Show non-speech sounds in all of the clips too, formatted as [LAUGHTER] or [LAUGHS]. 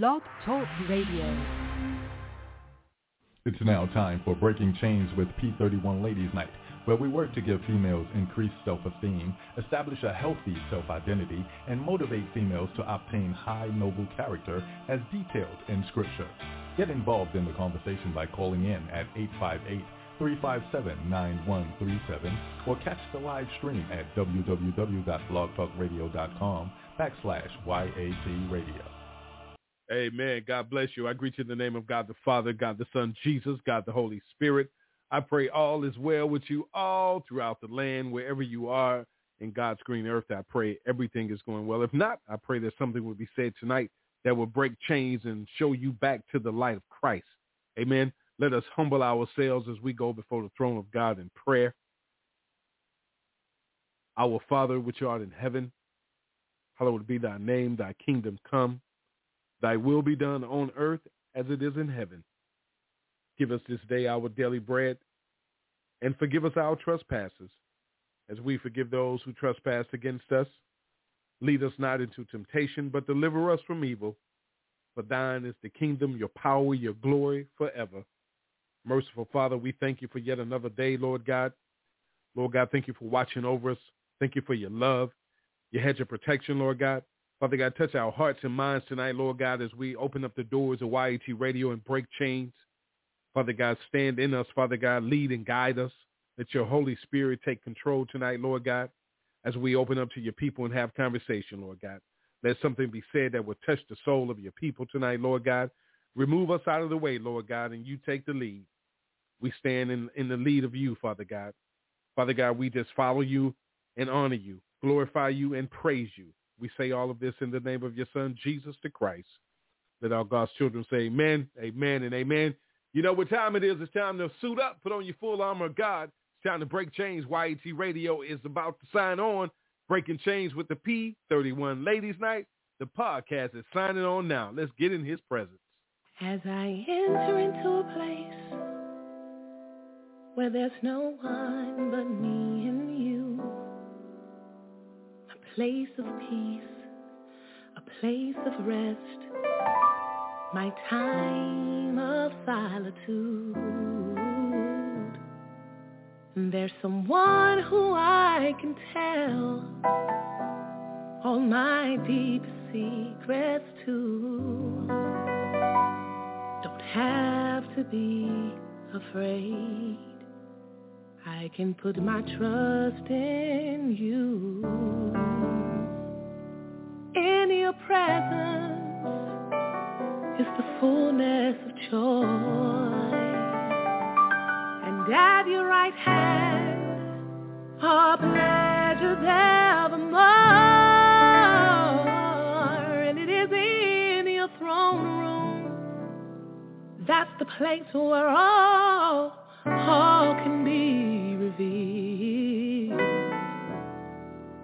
Blog Talk Radio. It's now time for Breaking Chains with P31 Ladies Night, where we work to give females increased self-esteem, establish a healthy self-identity, and motivate females to obtain high noble character as detailed in Scripture. Get involved in the conversation by calling in at 858-357-9137 or catch the live stream at www.blogtalkradio.com backslash YAT radio. Amen. God bless you. I greet you in the name of God the Father, God the Son, Jesus, God the Holy Spirit. I pray all is well with you all throughout the land, wherever you are in God's green earth. I pray everything is going well. If not, I pray that something will be said tonight that will break chains and show you back to the light of Christ. Amen. Let us humble ourselves as we go before the throne of God in prayer. Our Father, which art in heaven, hallowed be thy name, thy kingdom come. Thy will be done on earth as it is in heaven. Give us this day our daily bread, and forgive us our trespasses, as we forgive those who trespass against us. Lead us not into temptation, but deliver us from evil. For thine is the kingdom, your power, your glory forever. Merciful Father, we thank you for yet another day, Lord God. Lord God, thank you for watching over us. Thank you for your love, your hedge of protection, Lord God. Father God, touch our hearts and minds tonight, Lord God, as we open up the doors of YAT Radio and break chains. Father God, stand in us, Father God, lead and guide us. Let your Holy Spirit take control tonight, Lord God, as we open up to your people and have conversation, Lord God. Let something be said that will touch the soul of your people tonight, Lord God. Remove us out of the way, Lord God, and you take the lead. We stand in, in the lead of you, Father God. Father God, we just follow you and honor you, glorify you and praise you. We say all of this in the name of your son, Jesus the Christ. Let our God's children say amen, amen, and amen. You know what time it is. It's time to suit up, put on your full armor of God. It's time to break chains. YAT Radio is about to sign on. Breaking chains with the P31 Ladies Night. The podcast is signing on now. Let's get in his presence. As I enter into a place where there's no one but me and you place of peace, a place of rest, my time of solitude. There's someone who I can tell all my deep secrets to. Don't have to be afraid. I can put my trust in you. Fullness of joy. And at your right hand are pleasures evermore. And it is in your throne room that's the place where all all can be revealed.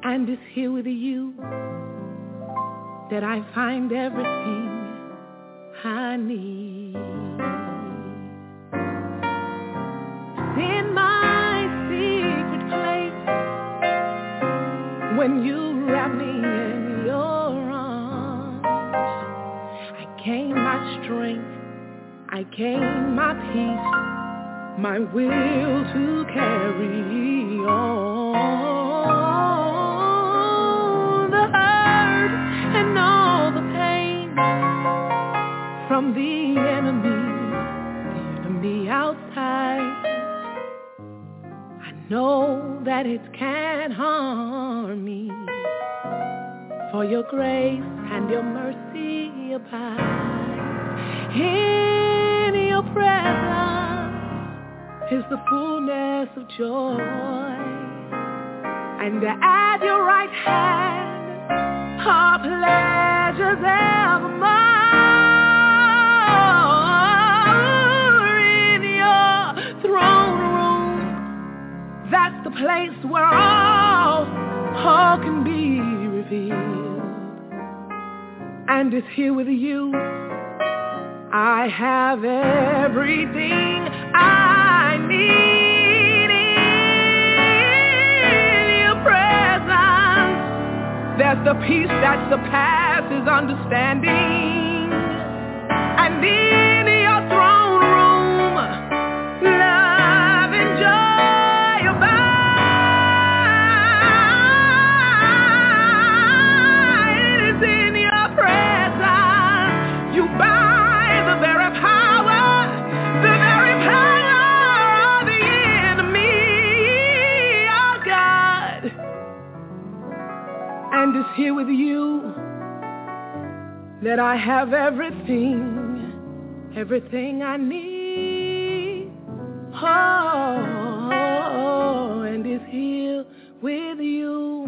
And it's here with you that I find everything I need. In my secret place, when you wrap me in your arms, I gain my strength, I gain my peace my will to carry on. From the enemy, the enemy outside. I know that it can't harm me, for your grace and your mercy abide in your presence is the fullness of joy. And at your right hand are pleasures evermore. Place where all, all can be revealed. And it's here with you. I have everything I need in your presence. There's the peace that surpasses understanding. Here with you that I have everything, everything I need. Oh, and is here with you.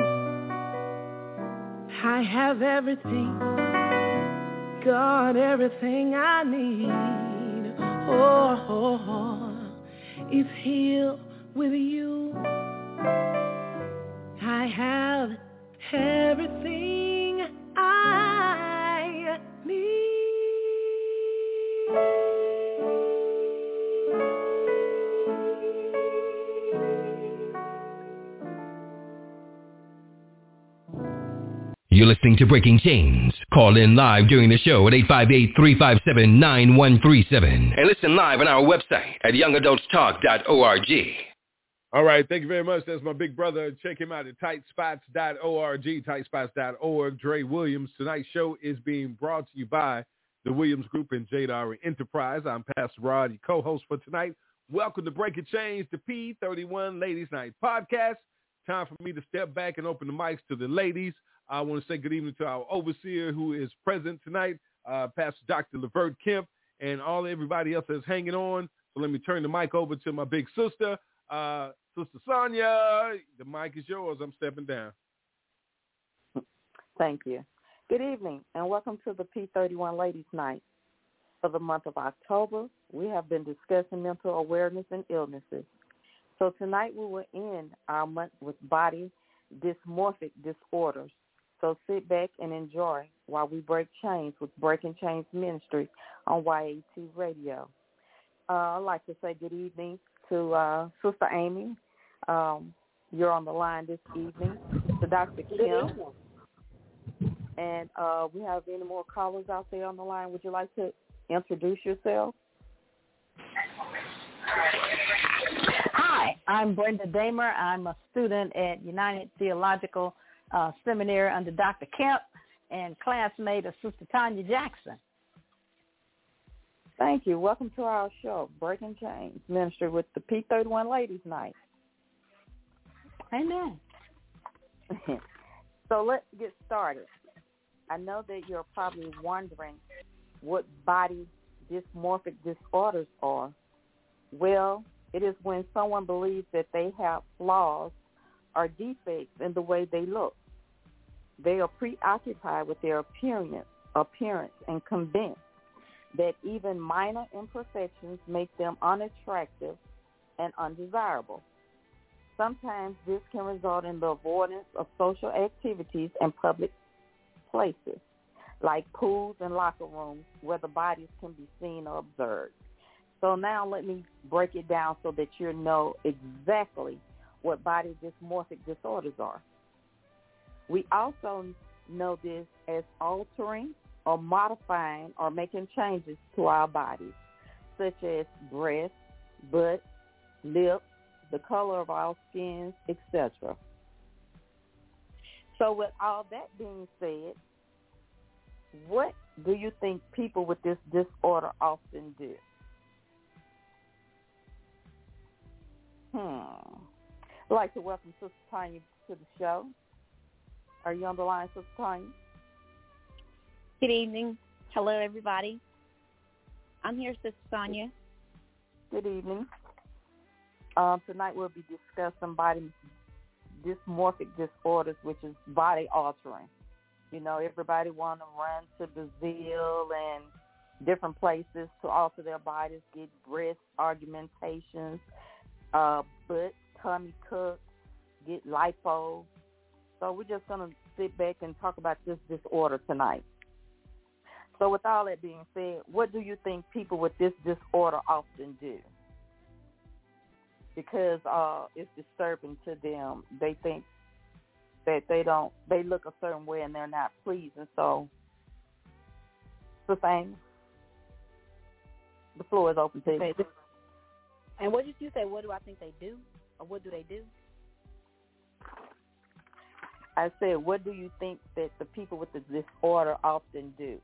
I have everything, God, everything I need. Oh, is here with you. I have everything I need. You're listening to Breaking Chains. Call in live during the show at 858-357-9137. And listen live on our website at youngadultstalk.org. All right, thank you very much. That's my big brother. Check him out at tightspots.org, tightspots.org. Dre Williams. Tonight's show is being brought to you by the Williams Group and Jadar Enterprise. I'm Pastor Rod, your co-host for tonight. Welcome to Breaking Chains, the P31 Ladies Night podcast. Time for me to step back and open the mics to the ladies. I want to say good evening to our overseer who is present tonight, uh, Pastor Dr. Levert Kemp, and all everybody else that's hanging on. So let me turn the mic over to my big sister, uh, Sister Sonia. The mic is yours. I'm stepping down. Thank you. Good evening and welcome to the P31 Ladies Night. For the month of October, we have been discussing mental awareness and illnesses. So tonight we will end our month with body dysmorphic disorders. So sit back and enjoy while we break chains with Breaking Chains Ministry on YAT Radio. Uh, I'd like to say good evening to uh, Sister Amy. Um, you're on the line this evening. To Dr. Kim. And uh, we have any more callers out there on the line. Would you like to introduce yourself? Hi, I'm Brenda Damer. I'm a student at United Theological uh, Seminary under Dr. Kemp and classmate of Sister Tanya Jackson. Thank you. Welcome to our show, Breaking Chains Ministry with the P31 Ladies Night. Amen. [LAUGHS] so let's get started. I know that you're probably wondering what body dysmorphic disorders are. Well, it is when someone believes that they have flaws or defects in the way they look. They are preoccupied with their appearance, appearance and convinced that even minor imperfections make them unattractive and undesirable. Sometimes this can result in the avoidance of social activities and public places, like pools and locker rooms where the bodies can be seen or observed. So now let me break it down so that you know exactly what body dysmorphic disorders are. We also know this as altering or modifying or making changes to our bodies, such as breasts, butt, lips, the color of our skins, etc. So with all that being said, what do you think people with this disorder often do? Hmm. I'd like to welcome Sister Tanya to the show. Are you on the line, Sister Tanya? Good evening. Hello, everybody. I'm here, Sister Sonia. Good evening. Um, tonight we'll be discussing body dysmorphic disorders, which is body altering. You know, everybody want to run to Brazil and different places to alter their bodies, get breast augmentations, uh, butt, tummy tucks, get lipo. So we're just going to sit back and talk about this disorder tonight. So with all that being said, what do you think people with this disorder often do? Because uh, it's disturbing to them. They think that they don't, they look a certain way and they're not pleased. And so, the same. The floor is open to you. And what did you say? What do I think they do? Or what do they do? I said, what do you think that the people with the disorder often do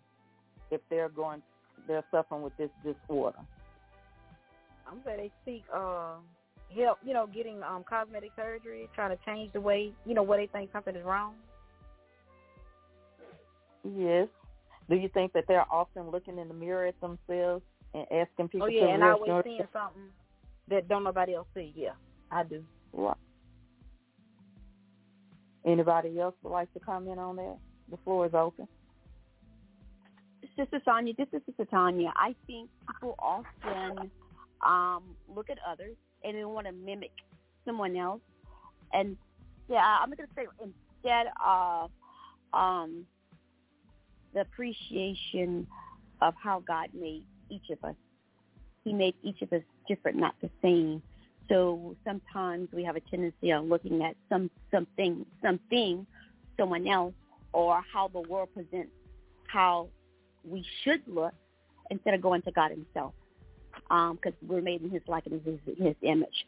if they're going, they're suffering with this disorder? I'm saying they seek uh, help, you know, getting um, cosmetic surgery, trying to change the way, you know, where they think something is wrong. Yes. Do you think that they're often looking in the mirror at themselves and asking people Oh to yeah, and I always your- seeing something that don't nobody else see. Yeah, I do. Right. Anybody else would like to comment on that? The floor is open. Sister Sonia, this is Sister Tanya. I think people often um, look at others and they want to mimic someone else. And yeah, I'm going to say instead of um, the appreciation of how God made each of us, He made each of us different, not the same. So sometimes we have a tendency of looking at some something, something, someone else, or how the world presents how we should look instead of going to God Himself, because we're made in His likeness, His, His image.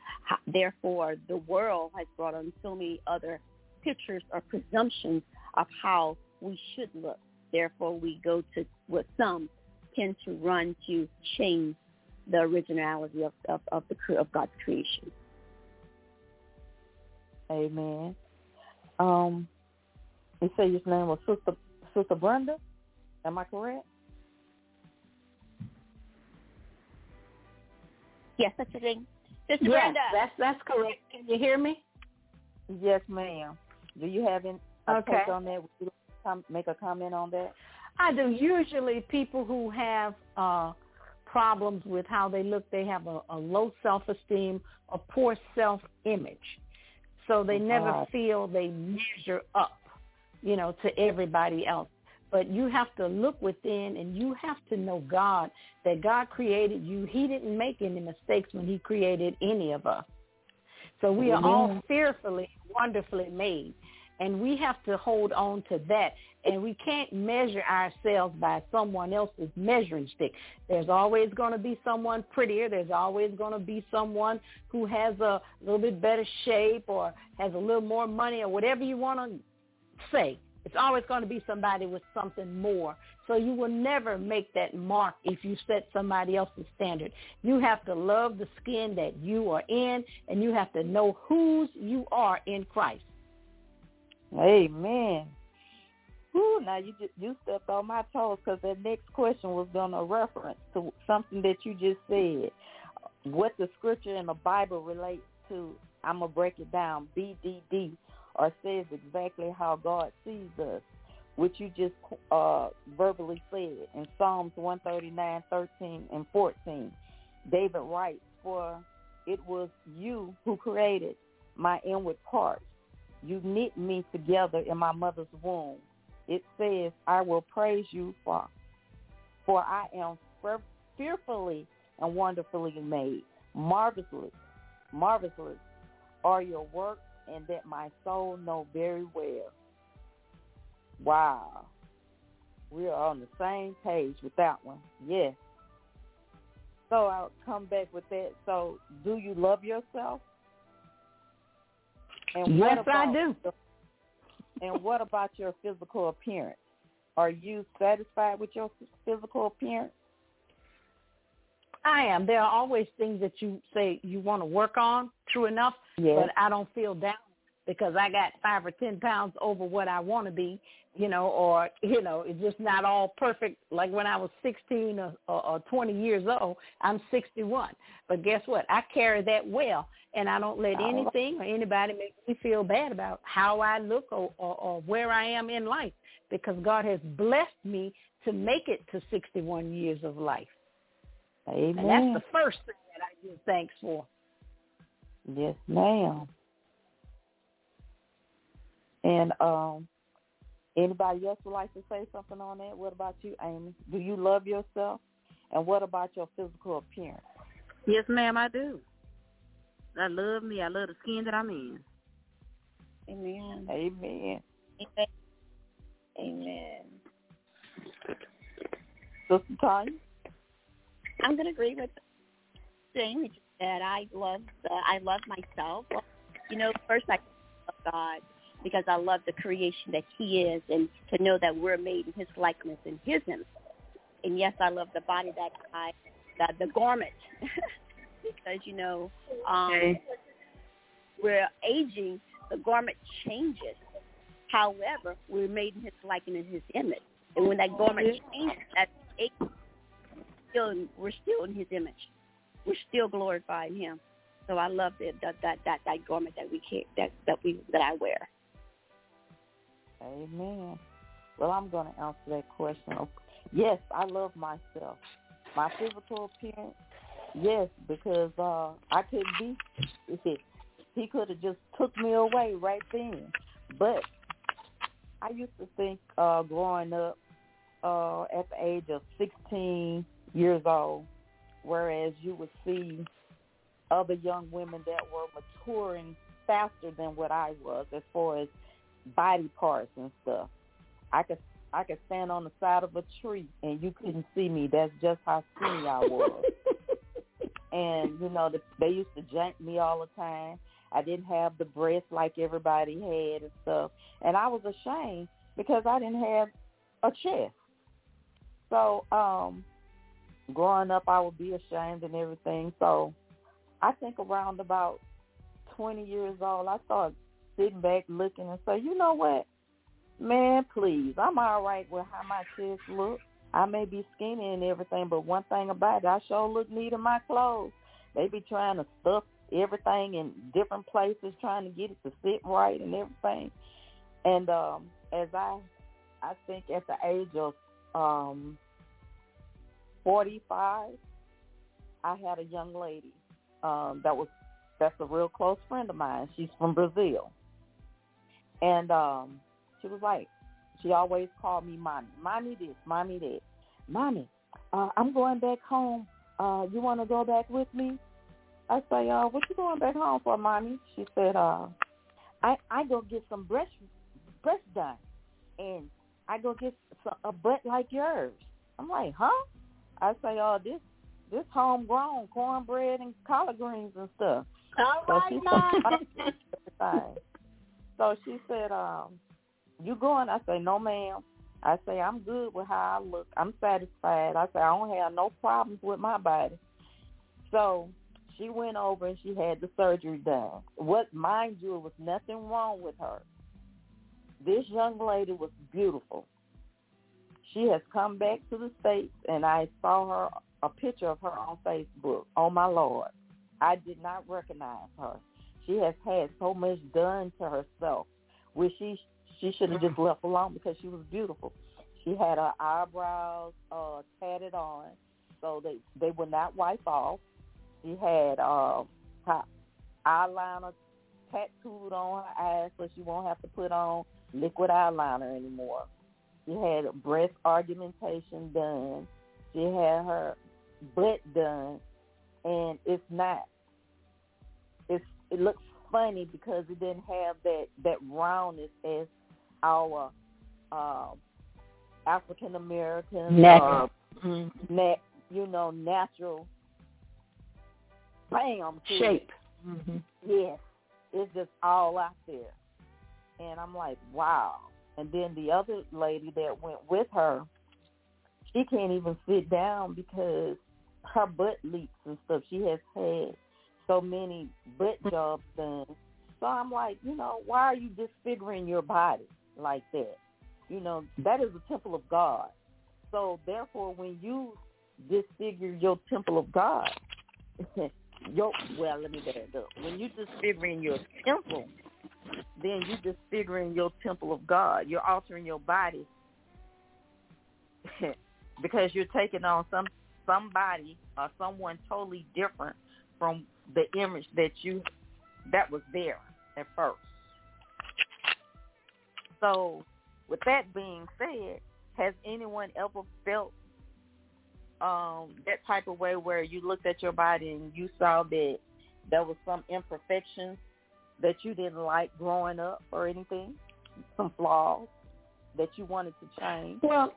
Therefore, the world has brought on so many other pictures or presumptions of how we should look. Therefore, we go to what some tend to run to change the originality of of, of the of God's creation. Amen. Um, you say your name was Sister Sister Brenda. Am I correct? Yes, that's the thing. Sister Yes, Brenda. that's that's correct. Can you hear me? Yes, ma'am. Do you have any Okay. on that? Would you com- make a comment on that? I do. Usually, people who have uh, problems with how they look, they have a, a low self-esteem, a poor self-image, so they never Right. feel they measure up, you know, to everybody else. But you have to look within, and you have to know God. That God created you. He didn't make any mistakes when He created any of us. So we are all fearfully, wonderfully made. And we have to hold on to that. And we can't measure ourselves by someone else's measuring stick. There's always going to be someone prettier. There's always going to be someone who has a little bit better shape or has a little more money or whatever you want to say. It's always going to be somebody with something more. So you will never make that mark if you set somebody else's standard. You have to love the skin that you are in, and you have to know whose you are in Christ. Amen. Whew, now you just, you stepped on my toes because that next question was going to reference to something that you just said. What the scripture in the Bible relates to, I'm gonna break it down. BDD, or says exactly how God sees us, which you just uh, verbally said in Psalms 139, 13, and 14. David writes, "For it was you who created my inward parts." You knit me together in my mother's womb. It says, I will praise you for, for I am fearfully and wonderfully made. Marvelously, marvelously are your works and that my soul know very well. Wow. We are on the same page with that one. Yes. So I'll come back with that. So do you love yourself? And what Yes, I do. the- and what about your physical appearance? Are you satisfied with your physical appearance? I am. There are always things that you say you want to work on, true enough, Yes. but I don't feel down because I got five or ten pounds over what I want to be, you know, or, you know, it's just not all perfect. Like when I was 16 or, or, or 20 years old, I'm 61. But guess what? I carry that well, and I don't let Oh. anything or anybody make me feel bad about how I look or, or, or where I am in life because God has blessed me to make it to 61 years of life. Amen. And that's the first thing that I give thanks for. Yes, ma'am. And um, anybody else would like to say something on that? What about you, Amy? Do you love yourself? And what about your physical appearance? Yes, ma'am, I do. I love me. I love the skin that I'm in. Amen. Amen. Amen. Amen. Sister Tanya? I'm going to agree with Jamie that I love the, I love myself. Well, you know, first I love God because I love the creation that He is, and to know that we're made in His likeness and His image. And yes, I love the body that I, the, the garment, [LAUGHS] because you know, um, Okay. we're aging. The garment changes. However, we're made in His likeness and His image. And when that garment changed, that it, still we're still in His image. We're still glorifying Him. So I love that that that that, that garment that we can that that we that I wear. Amen. Well, I'm going to answer that question. Yes, I love myself. My physical appearance, yes, because uh I couldn't be. He could have just took me away right then. But I used to think uh growing up uh at the age of 16 years old, whereas you would see other young women that were maturing faster than what I was as far as body parts and stuff. I could I could stand on the side of a tree and you couldn't see me. That's just how skinny I was. [LAUGHS] and you know, the, they used to jank me all the time. I didn't have the breasts like everybody had and stuff, and I was ashamed because I didn't have a chest. So, um, growing up, I would be ashamed and everything. So, I think around about 20 years old, I started sitting back looking and say, you know what? Man, please, I'm all right with how my chest look. I may be skinny and everything, but one thing about it, I sure look neat in my clothes. They be trying to stuff everything in different places, trying to get it to sit right and everything. And um as I I think at the age of um forty five, I had a young lady um that was that's a real close friend of mine. She's from Brazil. And um she was like, she always called me mommy. Mommy this, mommy that. Mommy, uh, I'm going back home. Uh, you want to go back with me? I say, uh, what you going back home for, mommy? She said, uh, I I go get some breast breast done, and I go get some, a butt like yours. I'm like, huh? I say, oh, this this homegrown cornbread and collard greens and stuff. All so right, she mom. so she said, um, you going? I say, no, ma'am. I say, I'm good with how I look. I'm satisfied. I say, I don't have no problems with my body. So she went over and she had the surgery done. What, mind you, it was nothing wrong with her. This young lady was beautiful. She has come back to the States and I saw her, a picture of her on Facebook. Oh my Lord. I did not recognize her. She has had so much done to herself, which she she should have just [LAUGHS] left alone because she was beautiful. She had her eyebrows uh tatted on so they they would not wipe off. She had uh her eyeliner tattooed on her eyes so she won't have to put on liquid eyeliner anymore. She had breast augmentation done. She had her butt done and it's not it's it looks funny because it didn't have that that roundness as our uh, African American uh, na- you know natural bam. Shape. Mm-hmm. Yes, it's just all out there, and I'm like, wow. And then the other lady that went with her, she can't even sit down because her butt leaks and stuff. She has had so many butt jobs done. So I'm like, you know, why are you disfiguring your body like that? You know, that is the temple of God. So therefore, when you disfigure your temple of God, [LAUGHS] your well, let me get back up. When you disfiguring your temple, then you're disfiguring your temple of God. You're altering your body [LAUGHS] because you're taking on some somebody or someone totally different from the image that you that was there at first. So, with that being said, has anyone ever felt um, that type of way where you looked at your body and you saw that there was some imperfections that you didn't like growing up or anything, some flaws that you wanted to change? Well,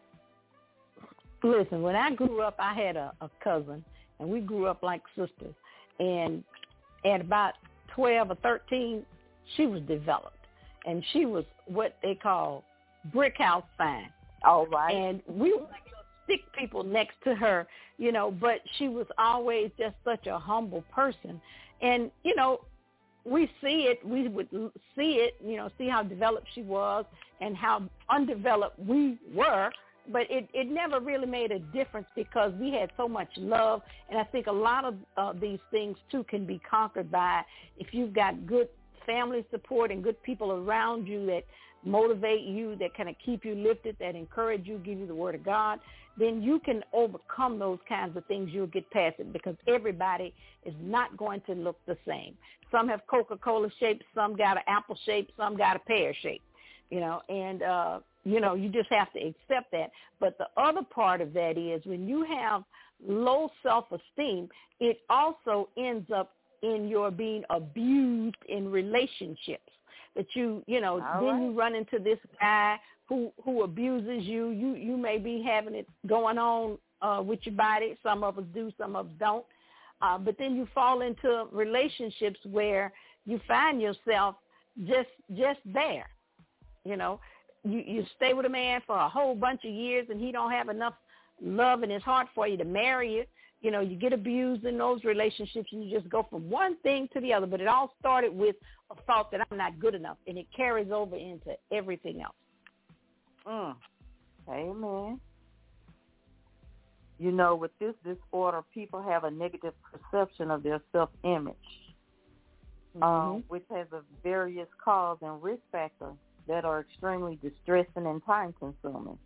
listen, when I grew up, I had a, a cousin, and we grew up like sisters. And at about 12 or 13, she was developed. And she was what they call brick house fine. All right. And we were like little sick people next to her, you know, but she was always just such a humble person. And, you know, we see it, we would see it, you know, see how developed she was and how undeveloped we were, but it it never really made a difference because we had so much love, and I think a lot of uh, these things too can be conquered by if you've got good family support and good people around you that motivate you, that kind of keep you lifted, that encourage you, give you the word of God, then you can overcome those kinds of things. You'll get past it because everybody is not going to look the same. Some have Coca-Cola shape, some got an apple shape, some got a pear shape, you know, and, uh, you know, you just have to accept that. But the other part of that is when you have low self-esteem, it also ends up in your being abused in relationships that you you know All then right. you run into this guy who who abuses you. You you may be having it going on uh with your body. Some of us do some of us don't. Uh but then you fall into relationships where you find yourself just just there you know. You you stay with a man for a whole bunch of years and he don't have enough love in his heart for you to marry you you know, you get abused in those relationships and you just go from one thing to the other. But it all started with a thought that I'm not good enough and it carries over into everything else. Mm. Amen. You know, with this disorder, people have a negative perception of their self-image, um, which has a various cause and risk factors that are extremely distressing and time-consuming.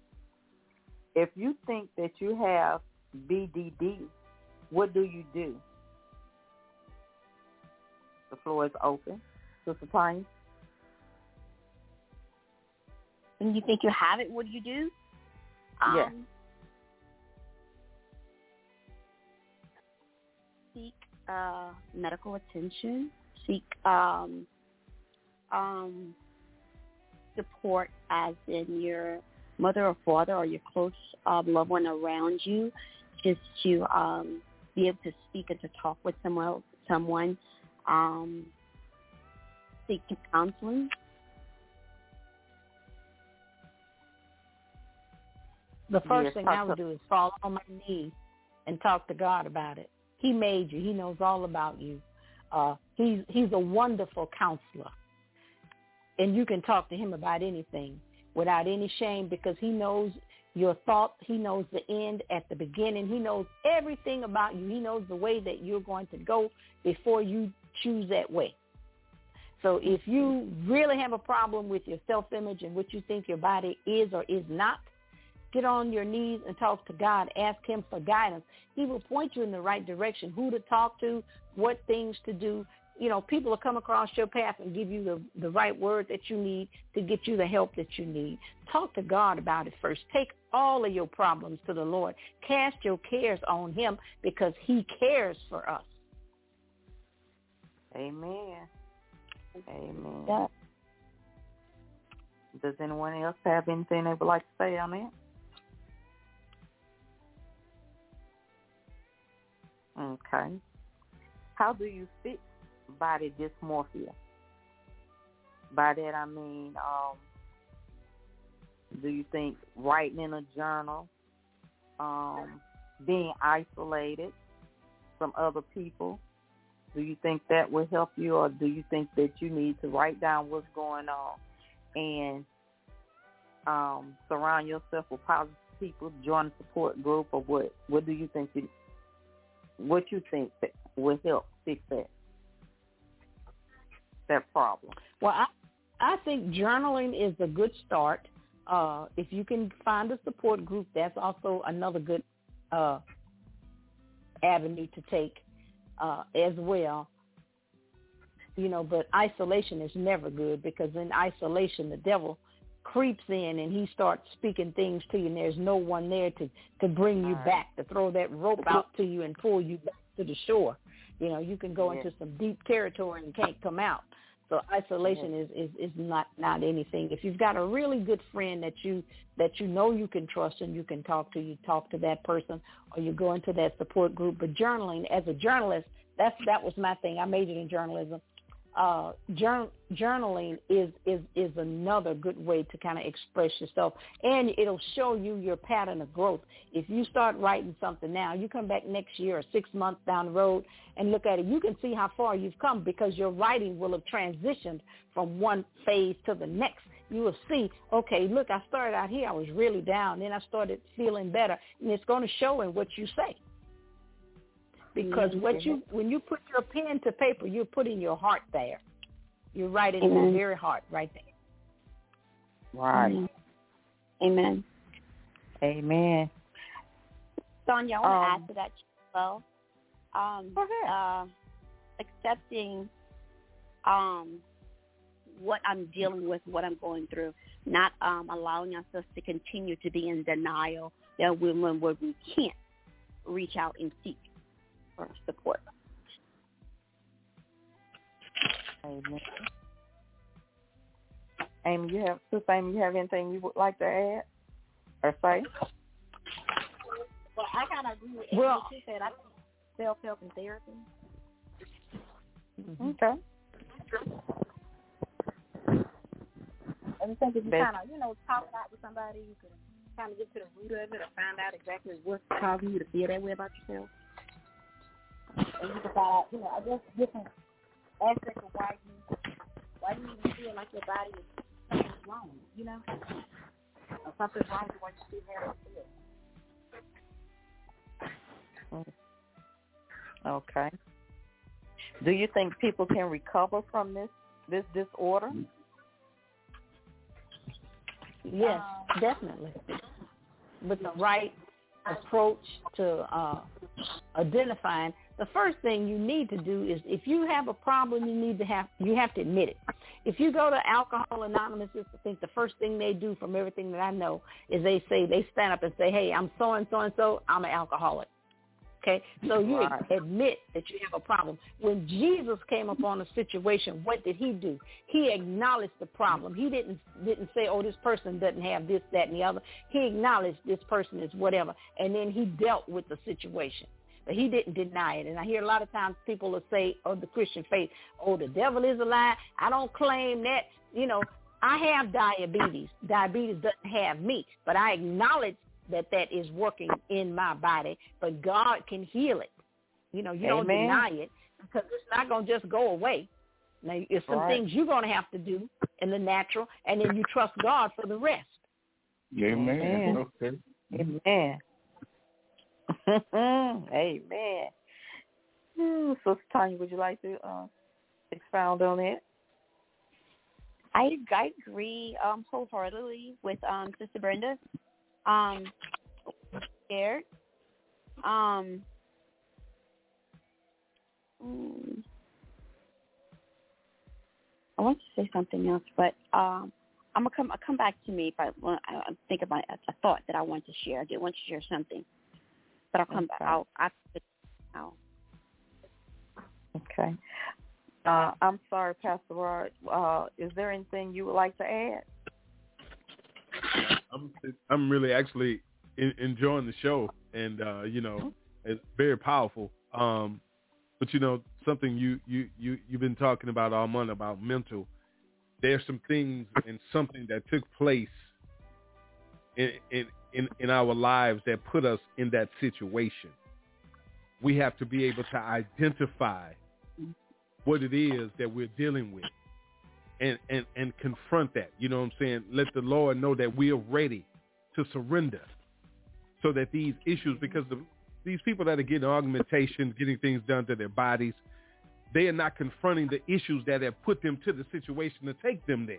If you think that you have BDD, what do you do? The floor is open. Sister Tanya? When you think you have it, what do you do? Yeah. Um, Seek uh, medical attention. Seek um, um, support, as in your mother or father or your close uh, loved one around you, just to um, be able to speak and to talk with someone. Someone. Um, seek counseling. The first Yes, thing I would do is fall on my knees and talk to God about it. He made you. He knows all about you. Uh, he's he's a wonderful counselor, and you can talk to him about anything without any shame because he knows your thoughts. He knows the end at the beginning. He knows everything about you. He knows the way that you're going to go before you choose that way. So if you really have a problem with your self-image and what you think your body is or is not, get on your knees and talk to God. Ask him for guidance. He will point you in the right direction, who to talk to, what things to do. You know, people will come across your path and give you the, the right word that you need to get you the help that you need. Talk to God about it first. Take all of your problems to the Lord. Cast your cares on him because he cares for us. Amen. Amen. Yeah. Does anyone else have anything they would like to say on that? Okay. How do you fix body dysmorphia? By that I mean, um, do you think writing in a journal, um, being isolated from other people, do you think that will help you, or do you think that you need to write down what's going on and um, surround yourself with positive people, join a support group, or what? What do you think? You, what you think that will help fix that that problem? Well, I, I think journaling is a good start. Uh, if you can find a support group, that's also another good uh, avenue to take uh, as well. You know, but isolation is never good because in isolation, the devil creeps in and he starts speaking things to you, and there's no one there to to bring you Right. back, to throw that rope out to you and pull you back to the shore. You know, you can go Yeah. into some deep territory and can't come out. So isolation is, is is not not anything. If you've got a really good friend that you that you know you can trust and you can talk to, you talk to that person, or you go into that support group. But journaling, as a journalist, that's that was my thing. I majored in journalism. Uh, jour- journaling is is is another good way to kind of express yourself, and it'll show you your pattern of growth. If you start writing something now, you come back next year or six months down the road and look at it, you can see how far you've come because your writing will have transitioned from one phase to the next. you will see, okay, look, I started out here, I was really down, then I started feeling better, and it's going to show in what you say. Because Mhm. what you when you put your pen to paper, you're putting your heart there. You're writing Amen. your very heart right there. Right. Amen. Amen. Sonia, I want to Um, add to that as well. Um, Go ahead. uh, accepting um, what I'm dealing with, what I'm going through, not um, allowing ourselves to continue to be in denial that when when we can't reach out and seek for support. Amen. Amy, you have Sister Amy, you have anything you would like to add or say? Well, I kind of agree with Well- what she said. I think self-help mm-hmm. and therapy. Okay. I just think if you Best- kind of, you know, talk it out with somebody, you can kind of get to the root of it or find out exactly what's causing you to feel that way about yourself. And you can find out, you know, I guess different aspects of why you why you even feel like your body is something's wrong, you know, or something's wrong with what you still have to feel. Okay. Do you think people can recover from this this disorder? Yes, definitely. With the right approach to uh, identifying, the first thing you need to do is if you have a problem, you need to have you have to admit it. If you go to Alcohol Anonymous, I think the first thing they do, from everything that I know, is they say they stand up and say, "Hey, I'm so and so and so. I'm an alcoholic." Okay, so you Right. admit that you have a problem. When Jesus came upon a situation, what did he do? He acknowledged the problem. He didn't didn't say, "Oh, this person doesn't have this, that, and the other." He acknowledged this person is whatever, and then he dealt with the situation. But he didn't deny it. And I hear a lot of times people will say, "Oh, the Christian faith, oh, the devil is a lie." I don't claim that. You know, I have diabetes. Diabetes doesn't have me, but I acknowledge that that is working in my body, but God can heal it. You know, you don't deny it because it's not going to just go away. Now, it's some Right. things you're going to have to do in the natural, and then you trust God for the rest. Amen. Amen. Okay. Amen. [LAUGHS] Amen. Hmm, Sister Tanya, would you like to uh, expound on it? I, I agree um, wholeheartedly with um, Sister Brenda. Um. Um, mm, I want to say something else, but um, I'm gonna come. Come back to me if I, I I think about a, a thought that I want to share. I did want to share something, but I'll come back. Okay. I'll, I'll, I'll Okay. Uh, I'm sorry, Pastor Rod. Uh, is there anything you would like to add? I'm I'm really actually in, enjoying the show, and uh, you know, it's very powerful. Um, but you know, something you you you you've been talking about all month about mental. There's some things and something that took place in in in, in our lives that put us in that situation. We have to be able to identify what it is that we're dealing with and, and, and confront that. You know what I'm saying? Let the Lord know that we are ready to surrender so that these issues, because the, these people that are getting augmentation, getting things done to their bodies, they are not confronting the issues that have put them to the situation to take them there.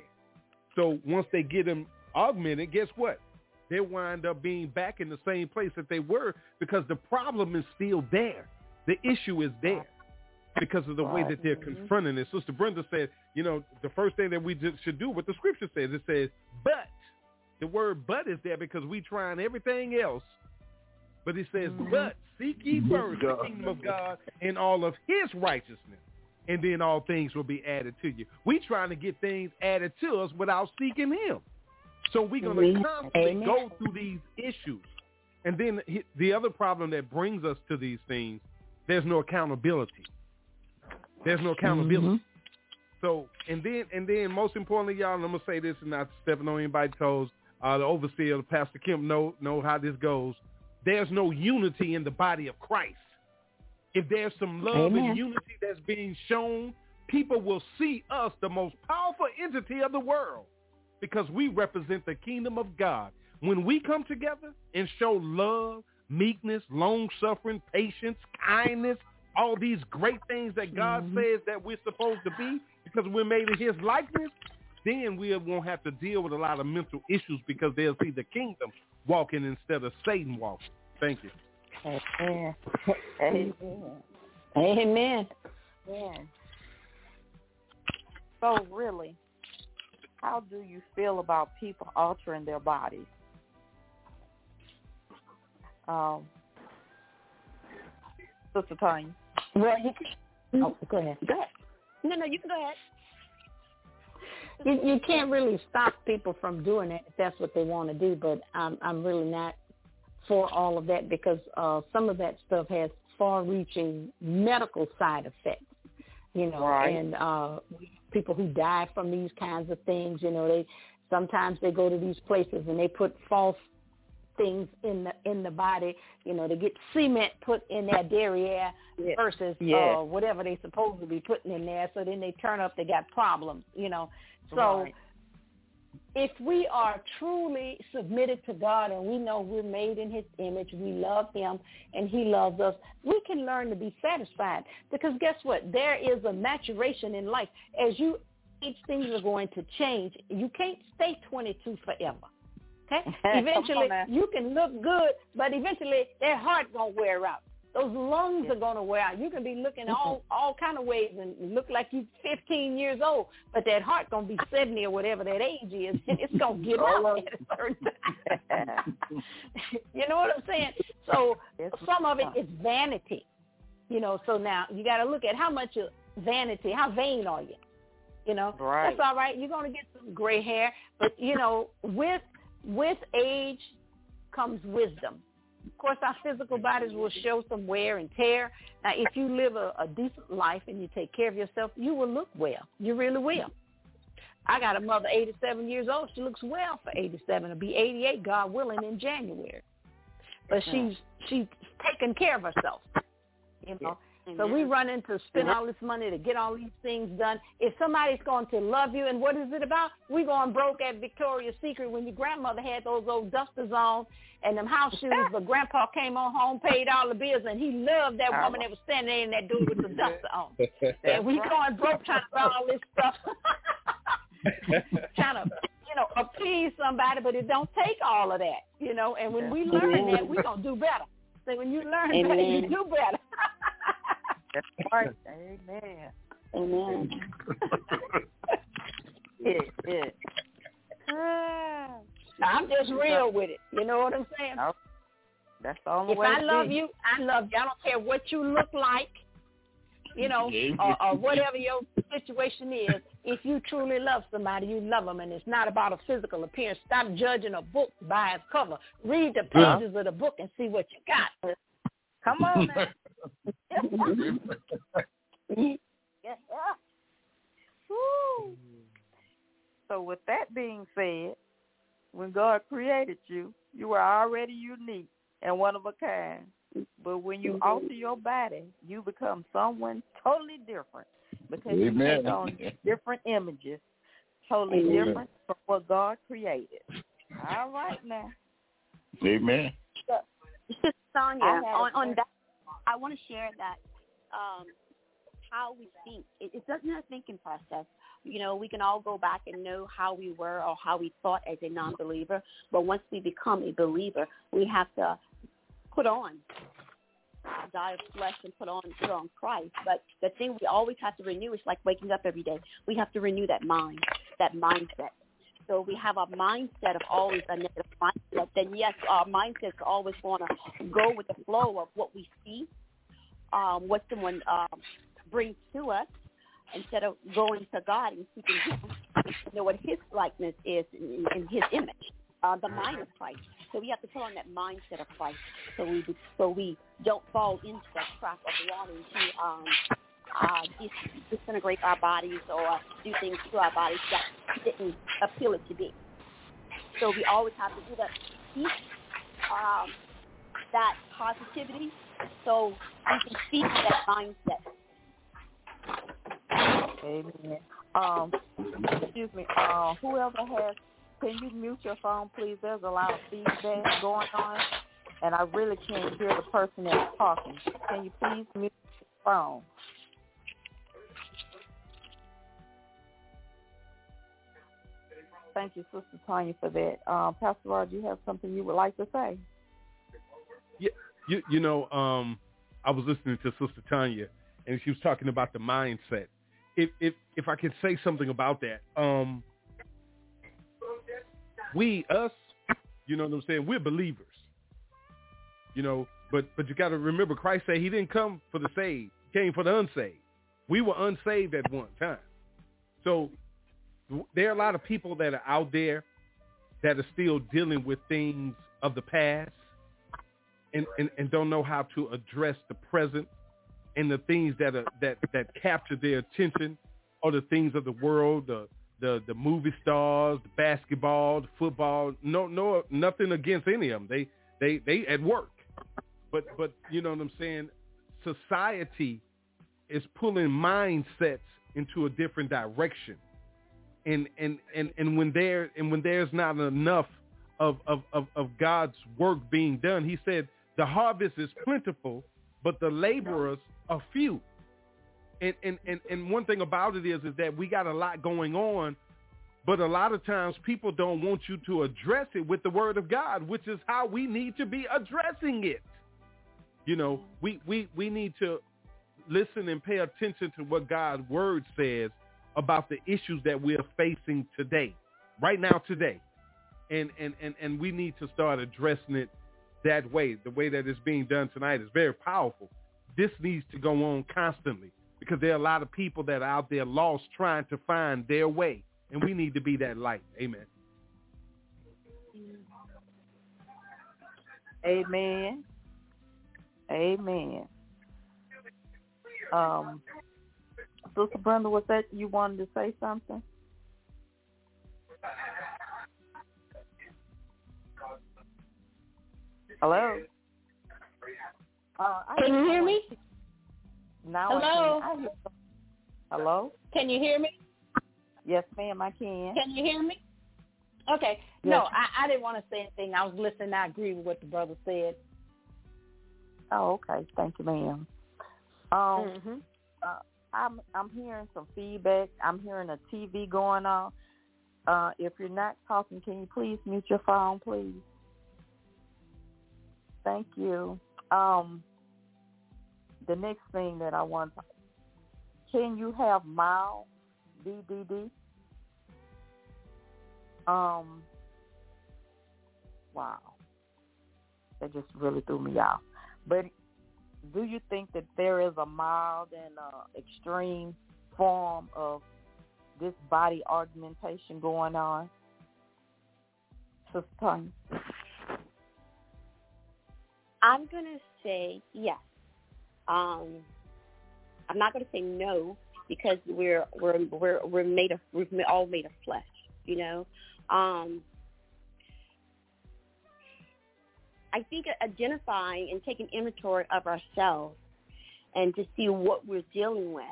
So once they get them augmented, guess what? They wind up being back in the same place that they were because the problem is still there. The issue is there because of the way that they're mm-hmm. confronting it. Sister Brenda said, you know, the first thing that we should do what the scripture says, it says, but. The word but is there because we trying everything else. But it says, mm-hmm. but seek ye first the kingdom of God and all of his righteousness. And then all things will be added to you. We trying to get things added to us without seeking him. So we're going to constantly Amen. go through these issues. And then the other problem that brings us to these things, there's no accountability. There's no accountability. So and then and then most importantly, y'all, I'm gonna say this and not stepping on anybody's toes. Uh, the overseer, Pastor Kim, know know how this goes. There's no unity in the body of Christ. If there's some love Amen. and unity that's being shown, people will see us, the most powerful entity of the world, because we represent the kingdom of God. When we come together and show love, meekness, long-suffering, patience, kindness, all these great things that God Mm-hmm. says that we're supposed to be because we're made in his likeness, then we won't have to deal with a lot of mental issues because they'll see the kingdom walking instead of Satan walking. Thank you. Amen. Amen. Amen. Amen. So really, how do you feel about people altering their bodies? Um, Sister Tanya. Well, you can, oh, go ahead. Go ahead. No, no, you can go ahead. You, you can't really stop people from doing it if that's what they want to do. But I'm I'm really not for all of that because uh, some of that stuff has far-reaching medical side effects. You know, Right. and uh, people who die from these kinds of things. You know, they sometimes they go to these places and they put false things in the in the body. You know, they get cement put in their derriere Yeah. versus uh, whatever they supposed to be putting in there. So then they turn up, they got problems. You know, so Right. If we are truly submitted to God and we know we're made in his image, we love him and he loves us, we can learn to be satisfied. Because guess what? There is a maturation in life. As you age, things are going to change. You can't stay 22 forever. Okay? [LAUGHS] Eventually, you can look good, but eventually their heart to wear out. Those lungs are going to wear out. You can be looking all all kind of ways and look like you're 15 years old, but that heart going to be [LAUGHS] 70 or whatever that age is, and it's going to get out at a certain [LAUGHS] time. [LAUGHS] you know what I'm saying? So some of it is vanity. You know, so now you got to look at how much of vanity, how vain are you? You know, Right. that's all right. You're going to get some gray hair, but you know, with with age comes wisdom. Of course, our physical bodies will show some wear and tear. Now, if you live a, a decent life and you take care of yourself, you will look well. You really will. I got a mother, 87 years old. She looks well for 87. It'll be 88, God willing, in January. But she's she's taking care of herself. You know. So we run into spend all this money to get all these things done. If somebody's going to love you, and what is it about? We going broke at Victoria's Secret when your grandmother had those old dusters on and them house [LAUGHS] shoes, but grandpa came on home, paid all the bills, and he loved that woman that was standing there in that dude with the duster on. [LAUGHS] And we going broke trying to buy all this stuff, [LAUGHS] trying to, you know, appease somebody, but it don't take all of that, you know. And when we learn that, we gonna do better. So when you learn better, you do better. That's right. Amen. Amen. [LAUGHS] Yeah, yeah. Ah, Now, I'm just real with it. You know what I'm saying? That's the only If way I to love be. you, I love you. I don't care what you look like, you know, or, or whatever your situation is. If you truly love somebody, you love them, and it's not about a physical appearance. Stop judging a book by its cover. Read the Yeah. pages of the book and see what you got. Come on now. Yes. So with that being said, when God created you, you were already unique and one of a kind. But when you mm-hmm. alter your body, you become someone totally different because you Amen. take on [LAUGHS] different images, totally Amen. different from what God created. All right now. Amen. Sister Sonia, I had a on, on that, I want to share that um, how we think. It, it's not a thinking process. You know, we can all go back and know how we were or how we thought as a non-believer, but once we become a believer, we have to put on die of flesh and put on put on Christ. But the thing we always have to renew is like waking up every day. We have to renew that mind, that mindset. So we have a mindset of always a negative mindset. Then yes, our mindset is always going to go with the flow of what we see, um, what someone um, brings to us, instead of going to God and seeking Him. You know what His likeness is in, in His image, uh, the mind of Christ. So we have to put on that mindset of Christ, so we so we don't fall into that trap of wanting to um, uh, disintegrate our bodies or do things to our bodies that didn't appeal it to be. So we always have to do that, keep um, that positivity, so we can keep that mindset. Amen. Um, excuse me. Uh, whoever has, can you mute your phone, please? There's a lot of feedback going on, and I really can't hear the person that's talking. Can you please mute your phone? Thank you, Sister Tanya, for that. Um, Pastor Rod, you have something you would like to say? Yeah, you you know, um, I was listening to Sister Tanya, and she was talking about the mindset. If if if I can say something about that, um, we us, you know what I'm saying? We're believers, you know. But but you got to remember, Christ said He didn't come for the saved; came for the unsaved. We were unsaved at one time, so there are a lot of people that are out there that are still dealing with things of the past and, and, and don't know how to address the present and the things that are that, that capture their attention or the things of the world, the the the movie stars, the basketball, the football. No no nothing against any of them. They they they at work. But but you know what I'm saying? Society is pulling mindsets into a different direction and and and and when there and when there's not enough of of of, of God's work being done, He said the harvest is plentiful, but the laborers are few. And and and and one thing about it is is that we got a lot going on, but a lot of times people don't want you to address it with the word of God, which is how we need to be addressing it. You know, we we we need to listen and pay attention to what God's word says about the issues that we're facing today, right now, today. And, and, and, and we need to start addressing it that way. The way that it's being done tonight is very powerful. This needs to go on constantly because there are a lot of people that are out there lost trying to find their way. And we need to be that light. Amen. Amen. Amen. Um, Sister Brenda, was that you wanted to say something? Hello. Uh, can you hear me? Now Hello. I can. I Hello. Can you hear me? Yes, ma'am. I can. Can you hear me? Okay. Yes. No, I, I didn't want to say anything. I was listening. I agree with what the brother said. Oh, okay. Thank you, ma'am. Um, mm-hmm. uh, I'm I'm hearing some feedback. I'm hearing a TV going on. Uh, if you're not talking, can you please mute your phone, please? Thank you. Um, the next thing that I want, can you have mild BDD? Um, wow, that just really threw me off. But do you think that there is a mild and uh, extreme form of this body augmentation going on? I'm gonna say yes. Um, I'm not gonna say no because we're we're we're we're made of we're all made of flesh, you know. Um, I think identifying and taking inventory of ourselves and to see what we're dealing with.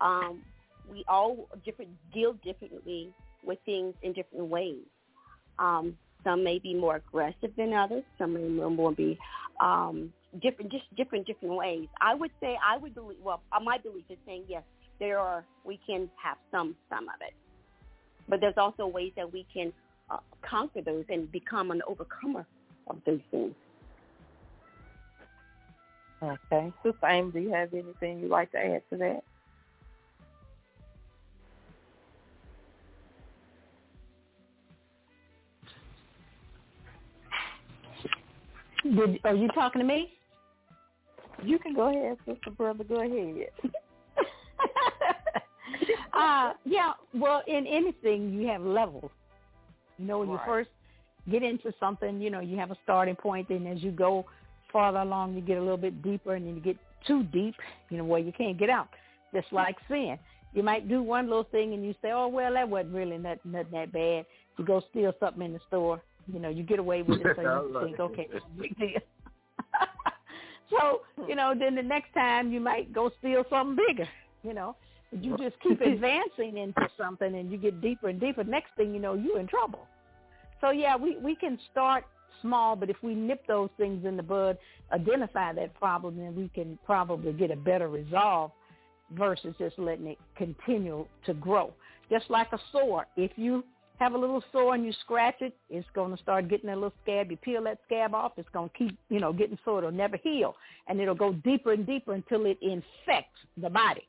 Um, we all different deal differently with things in different ways. Um, some may be more aggressive than others. Some may more be um, different, just different, different ways. I would say, I would believe. Well, uh, my belief is saying yes, there are. We can have some, some of it, but there's also ways that we can uh, conquer those and become an overcomer of those things. Okay. Sister Amy, do you have anything you'd like to add to that? Did, are you talking to me? You can go ahead, Sister Brother. Go ahead. [LAUGHS] uh, yeah, well, in anything, you have levels. You know, when Right. you first get into something, you know, you have a starting point, and as you go farther along, you get a little bit deeper, and then you get too deep, you know, where you can't get out. Just like sin. You might do one little thing, and you say, oh, well, that wasn't really nothing, nothing that bad. You go steal something in the store, you know, you get away with it, so you [LAUGHS] think, okay, [LAUGHS] big deal. [LAUGHS] so, you know, then the next time you might go steal something bigger, you know. You just keep advancing into something, and you get deeper and deeper. Next thing you know, you're in trouble. So yeah, we we can start small, but if we nip those things in the bud, identify that problem, then we can probably get a better resolve versus just letting it continue to grow. Just like a sore, if you have a little sore and you scratch it, it's going to start getting a little scab. You peel that scab off, it's going to keep, you know, getting sore. It'll never heal, and it'll go deeper and deeper until it infects the body.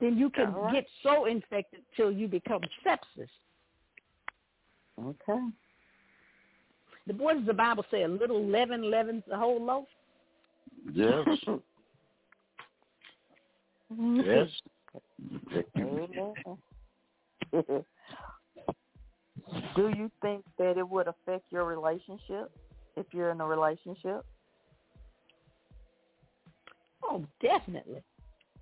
Then you can right. get so infected till you become sepsis. Okay. The what does the Bible say? A little leaven leavens the whole loaf. Yes. [LAUGHS] yes. Mm-hmm. Amen. [LAUGHS] Do you think that it would affect your relationship if you're in a relationship? Oh, definitely.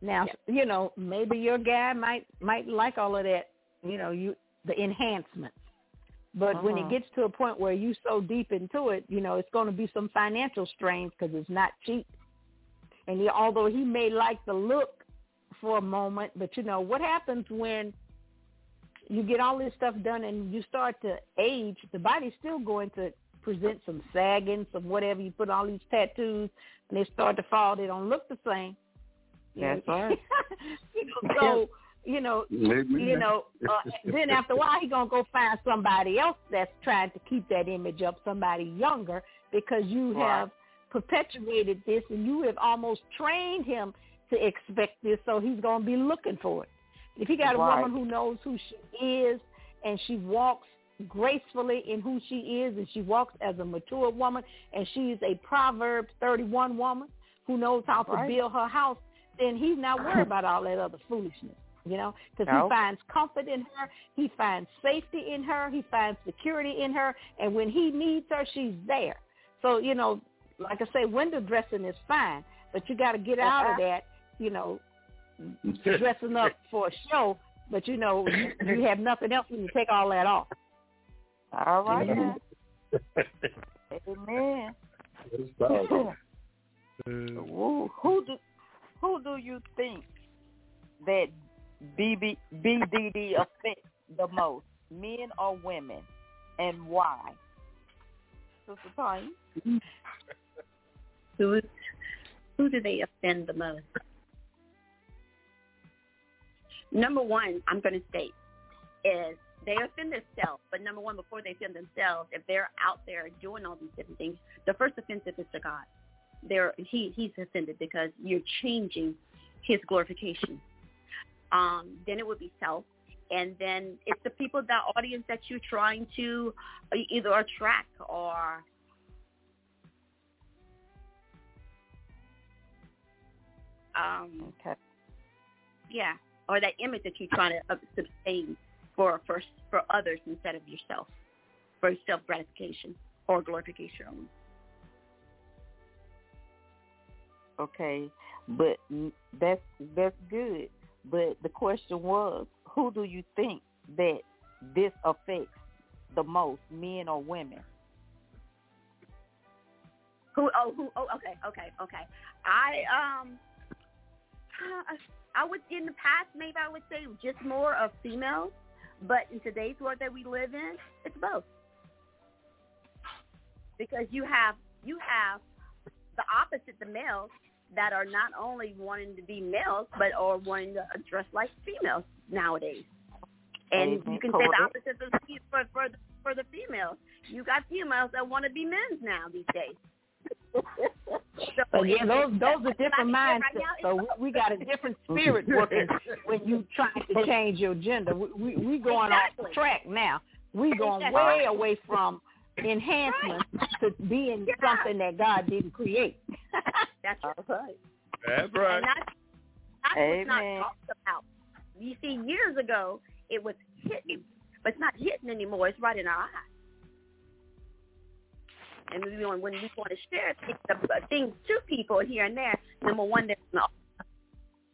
Now, you know, maybe your guy might might like all of that, you know, you the enhancements. But when Uh-huh. it gets to a point where you so deep into it, you know, it's going to be some financial strains because it's not cheap. And he, although he may like the look for a moment, but you know what happens when you get all this stuff done and you start to age, the body's still going to present some sagging, some whatever. You put all these tattoos and they start to fall, they don't look the same. That's right. [LAUGHS] you know, [LAUGHS] so you know, Amen. you know, uh, [LAUGHS] then after a while he gonna go find somebody else that's trying to keep that image up, somebody younger, because you Right. have perpetuated this and you have almost trained him to expect this, so he's gonna be looking for it. If he got a woman who knows who she is and she walks gracefully in who she is and she walks as a mature woman and she's a Proverbs 31 woman who knows how to Right. build her house, then he's not worried [LAUGHS] about all that other foolishness, you know, because he finds comfort in her, he finds safety in her, he finds security in her, and when he needs her, she's there. So, you know, like I say, window dressing is fine, but you got to get out of that, you know, [LAUGHS] dressing up for a show, but you know, you, you have nothing else when you take all that off. All right. now. Amen. Who, [LAUGHS] who do who do you think that BB, BDD affects the most, men or women, and why? Sister Tanya? Who who do they offend the most? Number one, I'm going to state is they offend themselves. But number one, before they offend themselves, if they're out there doing all these different things, the first offensive is to God. They're, he he's offended because you're changing his glorification. Um, then it would be self, and then it's the people, that audience that you're trying to either attract or um, Okay. yeah, or that image that you're trying to sustain for for for others instead of yourself, for self gratification or glorification. only. Okay, but that's that's good. But the question was, who do you think that this affects the most, men or women? Who? Oh, who? Oh, okay, okay, okay. I um, I would in the past maybe I would say just more of females, but in today's world that we live in, it's both. Because you have you have the opposite, the males that are not only wanting to be males but are wanting to dress like females nowadays. And Amen. you can say the opposite for the, for for the, for the females. You got females that want to be men's now these days. [LAUGHS] So But yeah, those those are different mindsets. right. So we we got a different [LAUGHS] spirit working when you trying to change your gender. We we, we going Exactly. off track now. We going Exactly. way away from enhancement to being Yeah. something that God didn't create. [LAUGHS] That's [LAUGHS] right. That's right. And that's, that's what's not Amen. talked about. You see, years ago, it was hitting, but it's not hitting anymore. It's right in our eyes. And we want, when we want to share things, uh, things to people here and there, number one, there's no.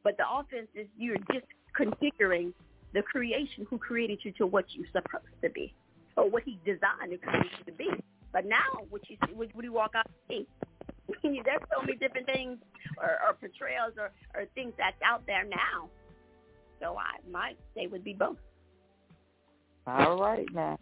But the offense is you're just configuring the creation who created you to what you're supposed to be, or what he designed to create you to be. But now, what you see, what, what you walk out and see, [LAUGHS] there's so many different things or, or portrayals or, or things that's out there now So I might say would be both. All right now.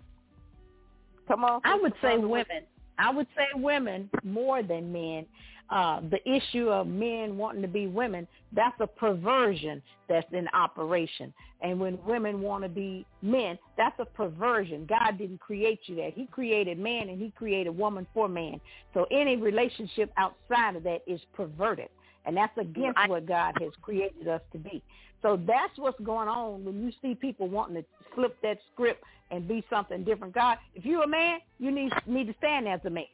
Come on. I would say women. I would say women more than men. Uh, the issue of men wanting to be women, that's a perversion that's in operation. And when women want to be men, that's a perversion. God didn't create you that. He created man and he created woman for man. So any relationship outside of that is perverted. And that's against what God has created us to be. So that's what's going on when you see people wanting to flip that script and be something different. God, if you're a man, you need need to stand as a man.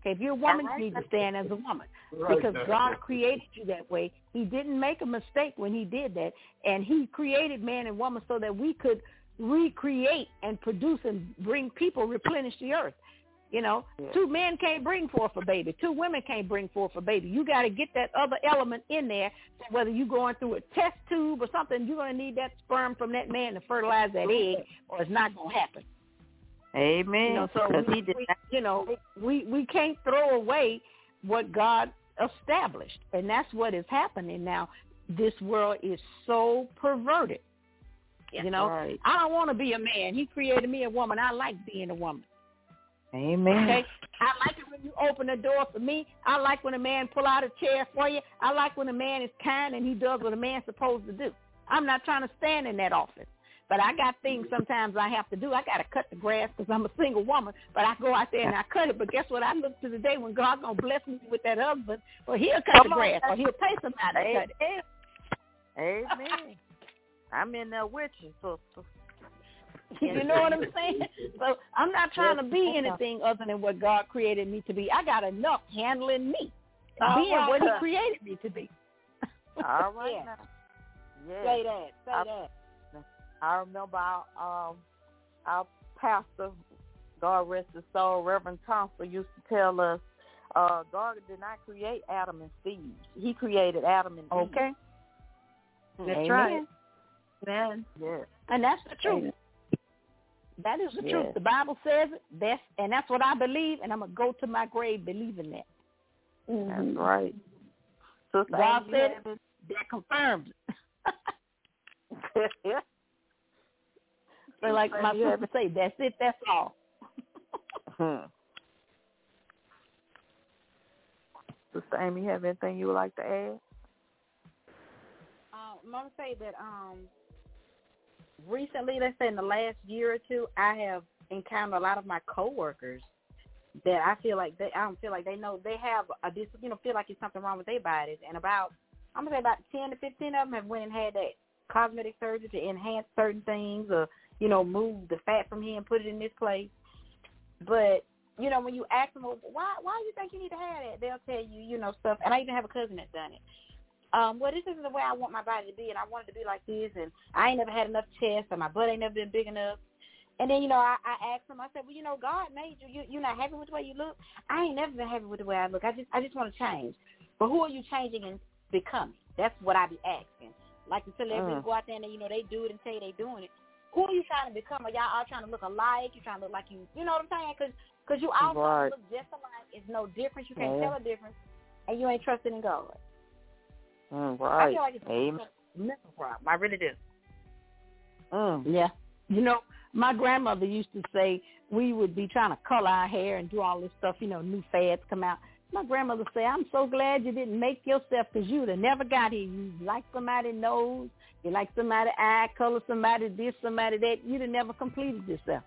Okay, if you're a woman, you need to stand as a woman because God created you that way. He didn't make a mistake when he did that, and he created man and woman so that we could recreate and produce and bring people replenish the earth. You know, two men can't bring forth a baby. Two women can't bring forth a baby. You got to get that other element in there. So whether you're going through a test tube or something, you're going to need that sperm from that man to fertilize that egg, or it's not going to happen. Amen. You know, so we, we- [LAUGHS] you know, we we can't throw away what God established, and that's what is happening now. This world is so perverted. you know, right. I don't want to be a man. He created me a woman. I like being a woman. Amen. Okay, I like it when you open the door for me. I like when a man pull out a chair for you. I like when a man is kind and he does what a man's supposed to do. I'm not trying to stand in that office. But I got things sometimes I have to do. I got to cut the grass because I'm a single woman. But I go out there and I cut it. But guess what? I look to the day when God gonna bless me with that husband, or he'll cut Come the on. grass, or he'll pay somebody to cut it. Amen. I'm in there with you, sister. You know what I'm saying? So I'm not trying to be anything other than what God created me to be. I got enough handling me, All being right. what He created me to be. All [LAUGHS] right Yeah. now. Say that. Say I, that. I remember our um our pastor, God rest his soul, Reverend Thompson used to tell us, uh, God did not create Adam and Steve. He created Adam and Eve. Okay. That's Amen. right. Amen. Yes. And that's the truth. That is the truth. The Bible says it. That's and that's what I believe, and I'm gonna go to my grave believing that. That's right. Sister God said it. That confirms it. [LAUGHS] have it? So like my You have sister say, that's it. That's all. [LAUGHS] Hmm. Sister Amy, you have anything you would like to add? Um, I'm gonna say that um, recently, let's say in the last year or two, I have encountered a lot of my coworkers that I feel like they I don't feel like they know they have a dis you know feel like it's something wrong with their bodies, and about I'm gonna say about ten to fifteen of them have went and had that cosmetic surgery to enhance certain things or you know move the fat from here and put it in this place, but you know, when you ask them, well, why why do you think you need to have that? They'll tell you, you know, stuff. And I even have a cousin that's done it. Um, well, this isn't the way I want my body to be, and I want it to be like this, and I ain't never had enough chest, or my butt ain't never been big enough. And then, you know, I, I asked him, I said, well, you know, God made you. you. You're not happy with the way you look. I ain't never been happy with the way I look. I just, I just want to change. But who are you changing and becoming? That's what I be asking. Like the celebrities Mm. go out there and you know, they do it and say they doing it. Who are you trying to become? Are y'all all trying to look alike? You trying to look like you, you know what I'm saying? Because cause you all trying to look just alike. It's no difference. You can't Yeah. tell a difference, and you ain't trusting in God. Mm, I right. feel like it's Amen. a mental problem. I really do. Mm. Yeah. You know, my grandmother used to say we would be trying to color our hair and do all this stuff, you know, new fads come out. My grandmother say, I'm so glad you didn't make yourself because you would have never got here. You like somebody nose, you like somebody eye color, somebody this, somebody that. You'd have never completed yourself.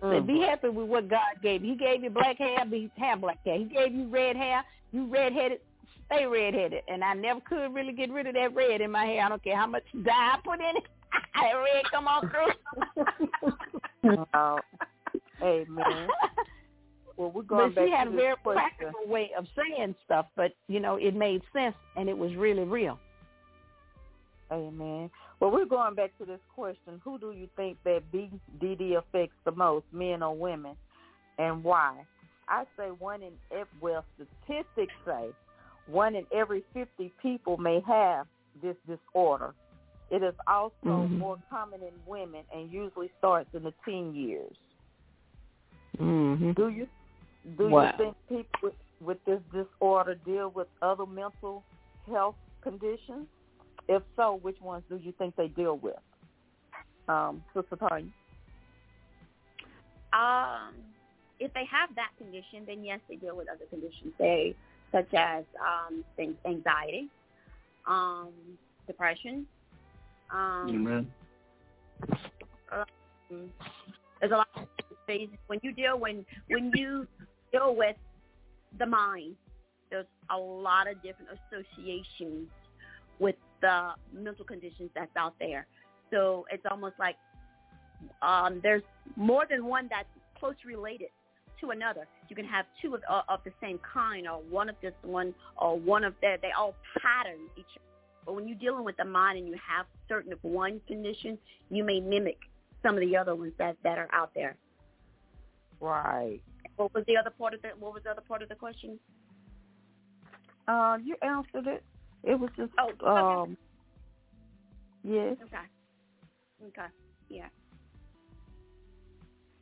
So mm-hmm. be happy with what God gave you. He gave you black hair, be have black hair. He gave you red hair, you redheaded, stay redheaded. And I never could really get rid of that red in my hair. I don't care how much dye I put in it. [LAUGHS] that red come on through. Oh, amen. Well, we're going but back she had to a very question. practical way of saying stuff, but you know, it made sense and it was really real. Amen. Well, we're going back to this question. Who do you think that BDD affects the most, men or women, and why? I say one in every, well, statistics say one in every 50 people may have this disorder. It is also Mhm. more common in women and usually starts in the teen years. Mm-hmm. Do you do Wow. you think people with, with this disorder deal with other mental health conditions? If so, which ones do you think they deal with? Um, Sister Tanya. Um, if they have that condition, then yes, they deal with other conditions, they such as um, things, anxiety, um, depression. Um, Amen. um, there's a lot of phases when you deal when when you deal with the mind. There's a lot of different associations with the mental conditions that's out there. So it's almost like um, there's more than one that's close related to another. You can have two of, uh, of the same kind, or one of this one, or one of that. They all pattern each other. But when you're dealing with the mind and you have certain of one condition, you may mimic some of the other ones that that are out there. Right. What was the other part of the What was the other part of the question? Uh, you answered it. It was just Oh, okay. um. Yes. Okay. Okay. Yeah.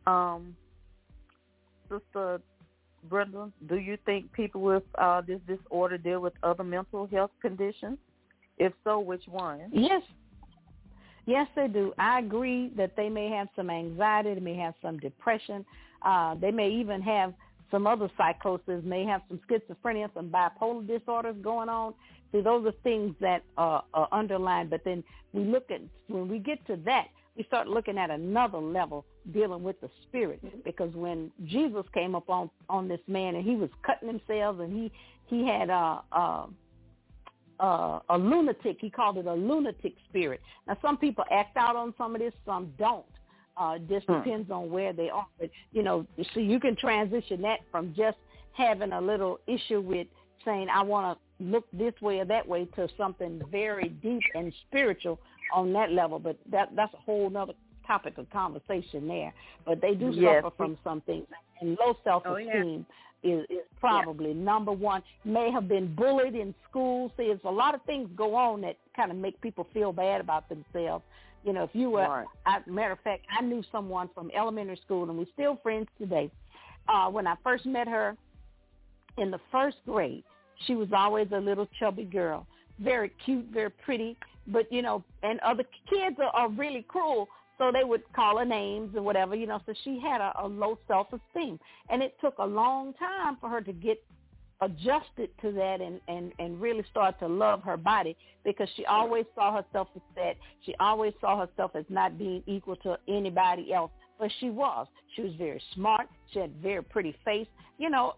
Um, Sister Brenda, do you think people with uh, this disorder deal with other mental health conditions? If so, which ones? Yes. Yes, they do. I agree that they may have some anxiety, they may have some depression, uh, they may even have some other psychosis, may have some schizophrenia, some bipolar disorders going on. See, those are things that uh, are underlined. But then we look at when we get to that, we start looking at another level dealing with the spirit. Because when Jesus came up on on this man and he was cutting himself and he he had uh, uh, uh, a lunatic. He called it a lunatic spirit. Now, some people act out on some of this, some don't. Uh, just Hmm. depends on where they are. But you know, so you can transition that from just having a little issue with saying I want to look this way or that way to something very deep and spiritual on that level. But that that's a whole nother topic of conversation there. But they do Yes. suffer from some things, and low self-esteem is, is probably number one. May have been bullied in school. See, it's a lot of things go on that kind of make people feel bad about themselves. You know, if you were, Right. I, matter of fact, I knew someone from elementary school, and we're still friends today. Uh, when I first met her in the first grade, she was always a little chubby girl, very cute, very pretty. But you know, and other kids are, are really cruel, so they would call her names and whatever, you know. So she had a, a low self-esteem, and it took a long time for her to get adjusted to that and and and really start to love her body because she always saw herself as that. She always saw herself as not being equal to anybody else. But she was. She was very smart. She had a very pretty face. You know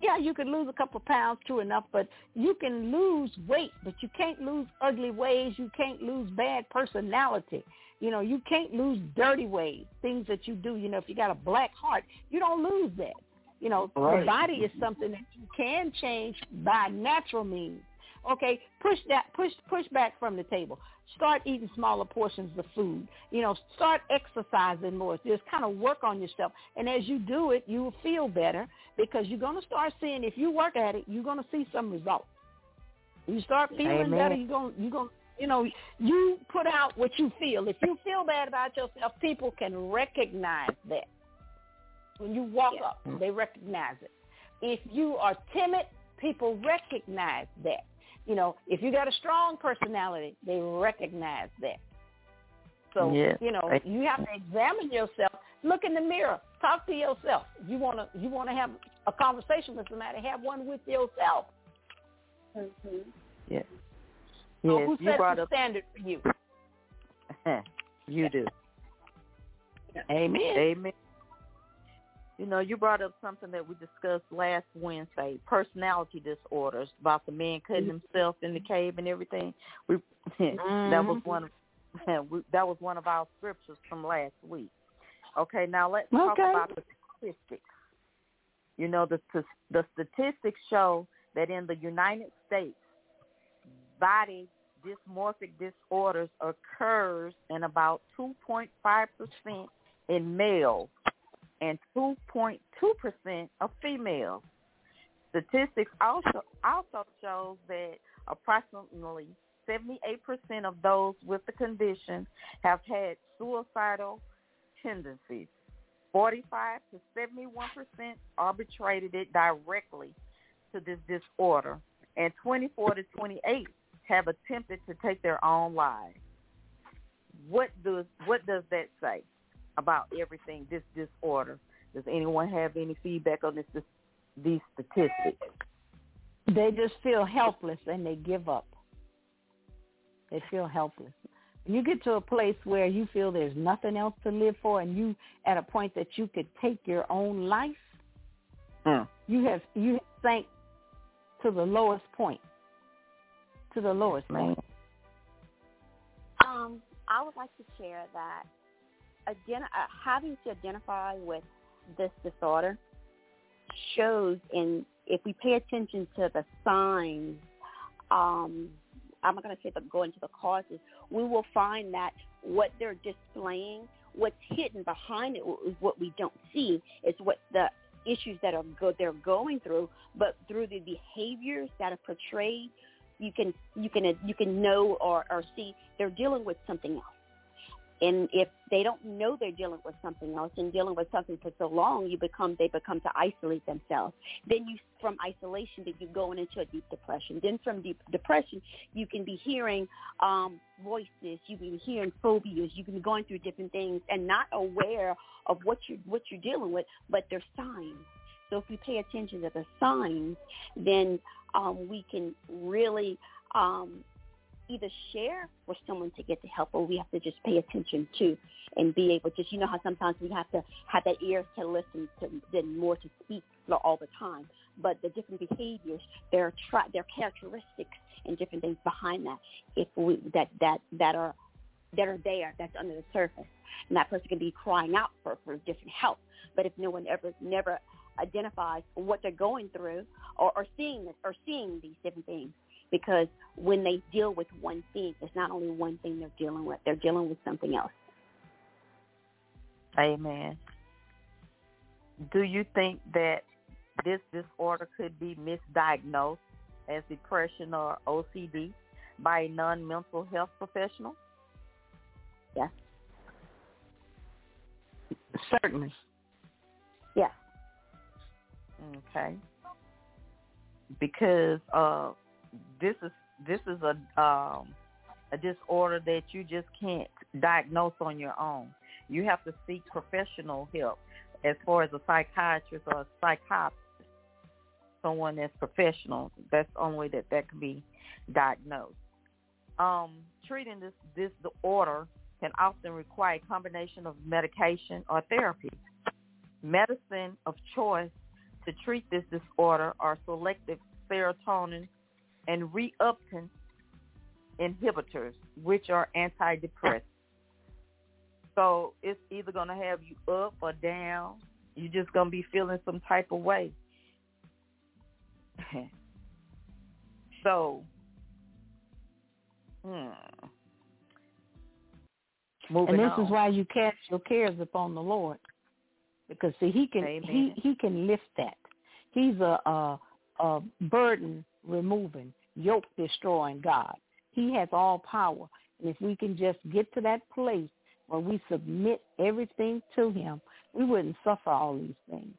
yeah you could lose a couple pounds true enough but you can lose weight but you can't lose ugly ways you can't lose bad personality you know you can't lose dirty ways things that you do you know if you got a black heart you don't lose that you know, Right. the body is something that you can change by natural means. Okay, push that push push back from the table. Start eating smaller portions of food. You know, start exercising more. Just kind of work on yourself. And as you do it, you will feel better because you're going to start seeing if you work at it, you're going to see some results. You start feeling Amen. better, you're going you're going you know, you put out what you feel. If you feel bad about yourself, people can recognize that. When you walk up, they recognize it. If you are timid, people recognize that. You know, if you got a strong personality, they recognize that. So, Yes. you know, you have to examine yourself. Look in the mirror. Talk to yourself. You want to you want to have a conversation with somebody, have one with yourself. Mm-hmm. Yes. So Yes, who you sets the up. standard for you? [LAUGHS] you do. Amen. Amen. You know, you brought up something that we discussed last Wednesday, personality disorders, about the man cutting Mm-hmm. himself in the cave and everything. We [LAUGHS] that was one of [LAUGHS] that was one of our scriptures from last week. Okay, now let's talk about the statistics. You know, the the statistics show that in the United States, body dysmorphic disorders occurs in about 2.5% in males and 2.2% of females. Statistics also also shows that approximately 78% of those with the condition have had suicidal tendencies. 45 to 71% arbitrated it directly to this disorder, and 24 to 28 have attempted to take their own lives. What does what does that say about everything? This disorder. Does anyone have any feedback on this, this these statistics? They just feel helpless and they give up. They feel helpless. When you get to a place where you feel there's nothing else to live for and you at a point that you could take your own life, Mm. you have you have sank to the lowest point. To the lowest point. Um, I would like to share that again, uh, having to identify with this disorder shows in if we pay attention to the signs. Um, I'm not going to say the go into the causes. We will find that what they're displaying, what's hidden behind it, is what we don't see. Is what the issues that are go, they're going through, but through the behaviors that are portrayed, you can you can you can know or, or see they're dealing with something else. And if they don't know they're dealing with something else and dealing with something for so long, you become they become to isolate themselves. Then you from isolation, then you're going into a deep depression. Then from deep depression, you can be hearing um, voices, you can be hearing phobias, you can be going through different things and not aware of what you what you're dealing with, but there's signs. So if we pay attention to the signs, then um, we can really um, either share with someone to get the help or we have to just pay attention to and be able to, you know how sometimes we have to have that ear to listen to than more to speak all the time. But the different behaviors, their tra- their characteristics and different things behind that, if we that that that are that are there, that's under the surface, and that person can be crying out for for different help. But if no one ever never identifies what they're going through or, or seeing this or seeing these different things, because when they deal with one thing, it's not only one thing they're dealing with; they're dealing with something else. Amen. Do you think that this disorder could be misdiagnosed as depression or OCD by a non-mental health professional? Yes. Certainly. Yes. Okay. Because uh, this is this is a um, a disorder that you just can't diagnose on your own. You have to seek professional help, as far as a psychiatrist or a psychologist, someone that's professional. That's the only way that that can be diagnosed. Um, treating this this disorder can often require a combination of medication or therapy. Medicine of choice to treat this disorder are selective serotonin and reuptake inhibitors, which are antidepressants. So it's either going to have you up or down. You're just going to be feeling some type of way. [LAUGHS] so, hmm. Moving and this on. is why you cast your cares upon the Lord, because see, He can Amen. He He can lift that. He's a, a a burden removing, yoke destroying God. He has all power, and if we can just get to that place where we submit everything to Him, we wouldn't suffer all these things.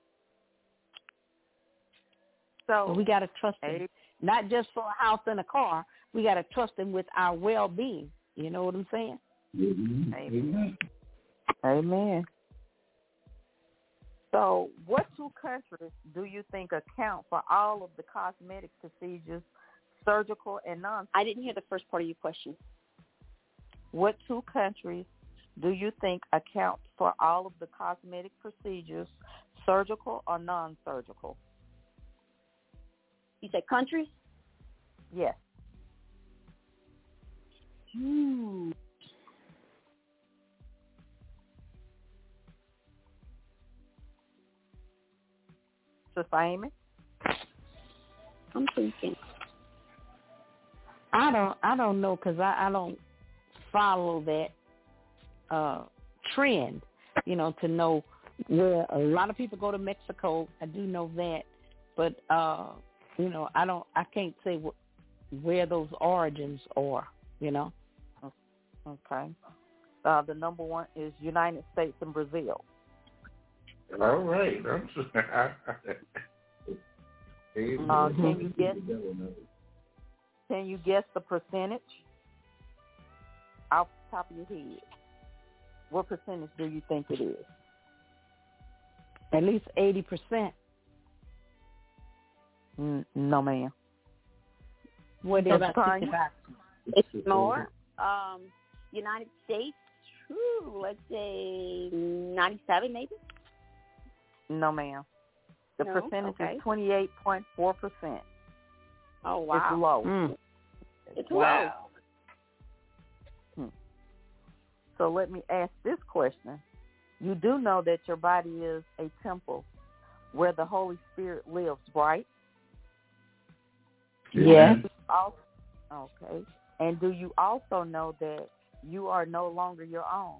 So But we got to trust Him, not just for a house and a car. We got to trust Him with our well-being. You know what I'm saying? Mm-hmm. Amen. Amen. So, what two countries do you think account for all of the cosmetic procedures, surgical and non? I didn't hear the first part of your question. What two countries do you think account for all of the cosmetic procedures, surgical or non-surgical? You said countries? Yes. Hmm. Sister Amy? I'm thinking. I don't I don't know because I, I don't follow that uh trend, you know, to know where a lot of people go to Mexico. I do know that, but uh, you know, I don't I can't say wh- where those origins are. You know. Okay. Uh, the number one is United States and Brazil. All right. I'm [LAUGHS] Uh, can you guess? Can you guess the percentage off the top of your head? What percentage do you think it is? At least eighty percent. Mm, no, ma'am. What is That's fine. It's more. Um, United States, whew, let's say 97 maybe? No, ma'am. The No? percentage Okay. is twenty eight point four percent. Oh, wow. It's low. Mm. It's Wow. So let me ask this question. You do know that your body is a temple where the Holy Spirit lives, right? Yes. Al- Okay. And do you also know that you are no longer your own?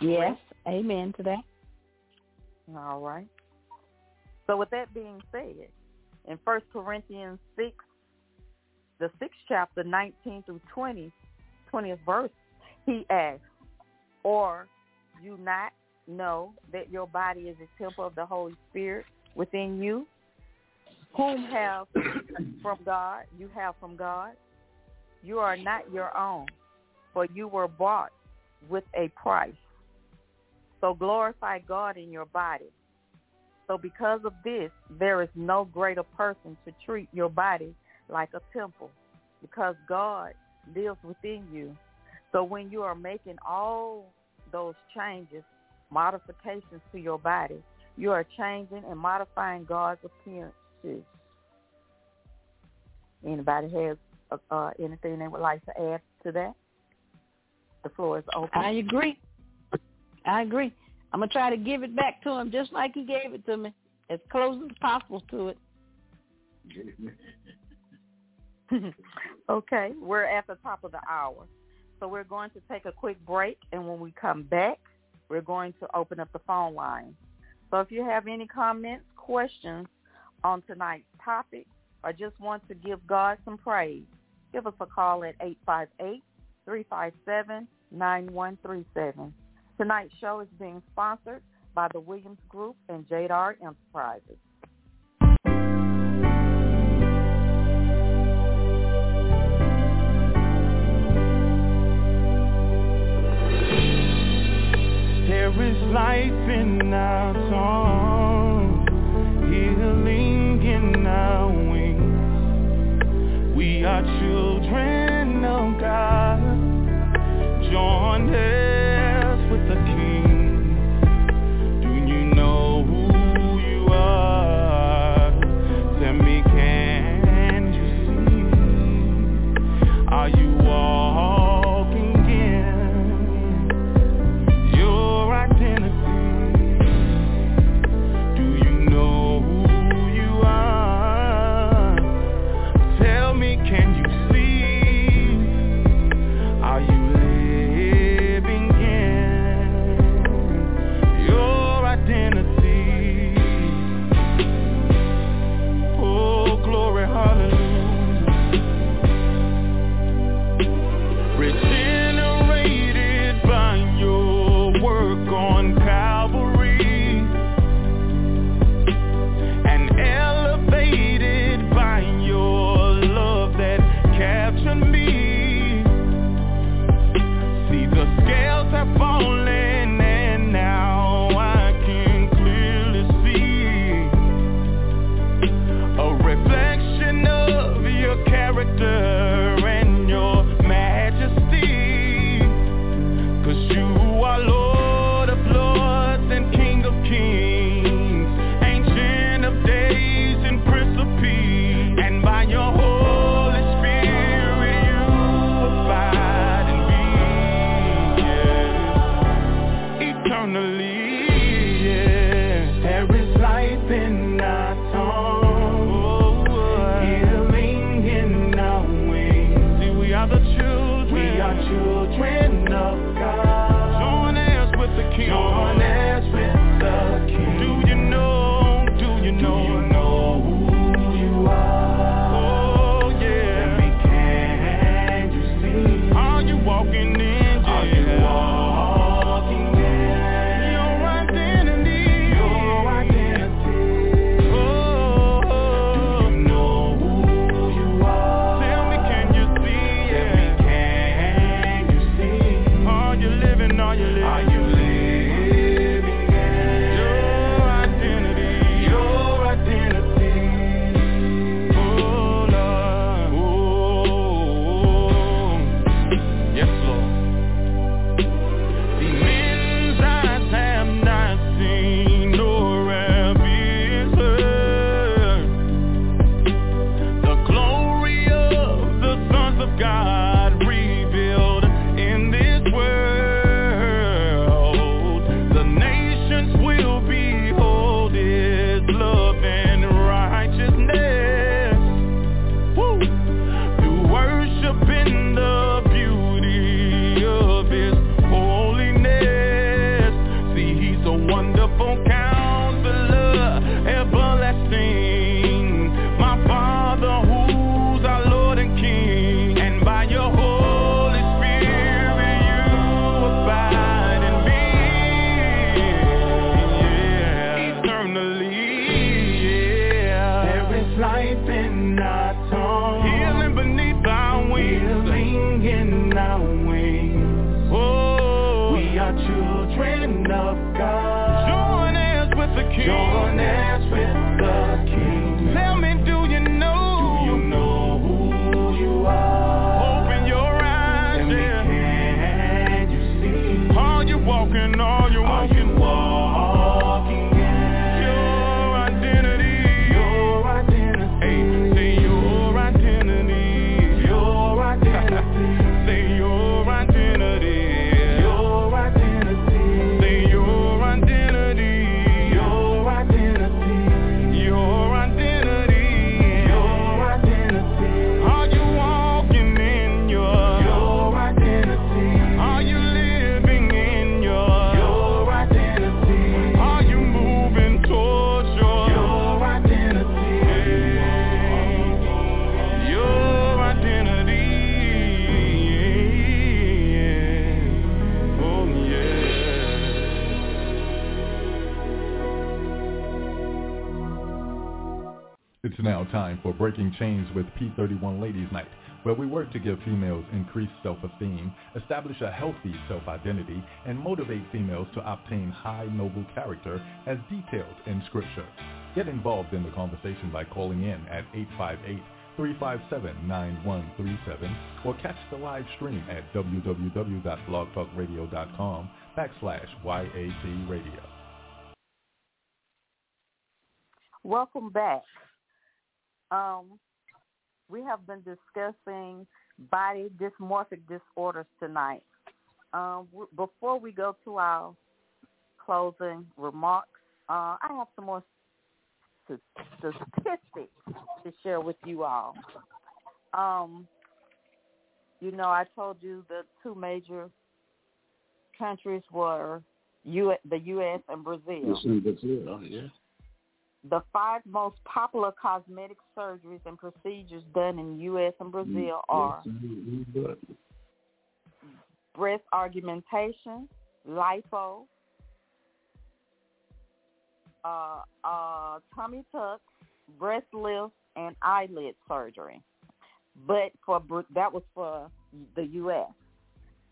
Yes. Amen to that. All right. So with that being said, in First Corinthians six, the sixth chapter, nineteen through 20, 20th verse, he asks, Or you not know that your body is a temple of the Holy Spirit within you, whom have [COUGHS] from God, you have from God. You are not your own, for you were bought with a price. So glorify God in your body. So because of this, there is no greater person to treat your body like a temple because God lives within you. So when you are making all those changes, modifications to your body, you are changing and modifying God's appearance too. Anybody has uh, uh, anything they would like to add to that? The floor is open. I agree. I agree. I'm gonna try to give it back to him just like he gave it to me, as close as possible to it. [LAUGHS] okay, we're at the top of the hour. So we're going to take a quick break, and when we come back, we're going to open up the phone line. So if you have any comments, questions on tonight's topic, or just want to give God some praise, give us a call at 858-357-9137. Tonight's show is being sponsored by the Williams Group and Jadar Enterprises. There is life in our song, healing in our wings. We are children of God, join King. It's now time for Breaking Chains with P31 Ladies Night, where we work to give females increased self-esteem, establish a healthy self-identity, and motivate females to obtain high noble character as detailed in Scripture. Get involved in the conversation by calling in at 858-357-9137 or catch the live stream at www.blogtalkradio.com backslash YAT Radio. Welcome back. Um, we have been discussing body dysmorphic disorders tonight. Um, w- before we go to our closing remarks, uh, I have some more st- statistics to share with you all. Um, you know, I told you the two major countries were U- the U.S. and Brazil. It's in Brazil, oh, yeah. The five most popular cosmetic surgeries and procedures done in U.S. and Brazil are breast augmentation, lipo, uh, uh, tummy tucks, breast lift, and eyelid surgery. But for that was for the U.S.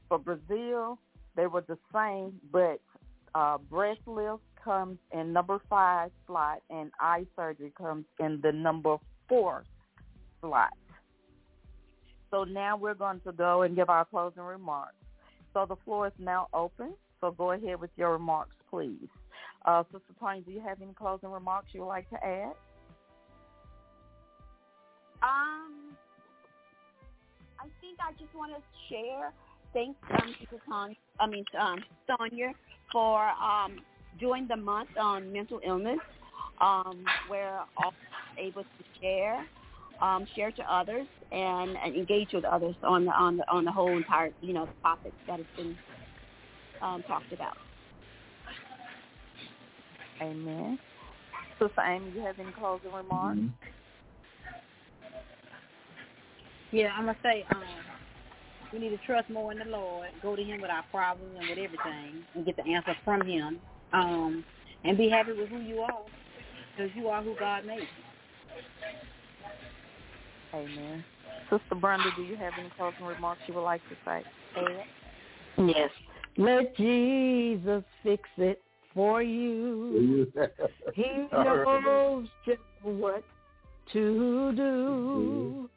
For Brazil, they were the same, but uh, breast lift comes in number five slot, and eye surgery comes in the number four slot. So now we're going to go and give our closing remarks. So the floor is now open. So go ahead with your remarks, please. Uh, Sister Tony, do you have any closing remarks you would like to add? Um, I think I just want to share. Thanks um, to Son, I mean um, Sonia for um, during the month on mental illness, um, we're all able to share, um, share to others, and, and engage with others on the on the on the whole entire you know topic that has been um, talked about. Amen. Sister Amy, do you have any closing remarks? Yeah, I'm gonna say um, we need to trust more in the Lord. Go to Him with our problems and with everything, and get the answer from Him. Um, and be happy with who you are, because you are who God made. Amen. Sister Brenda, do you have any closing remarks you would like to say? Yes. Let Jesus fix it for you. [LAUGHS] He All right. knows just what to do.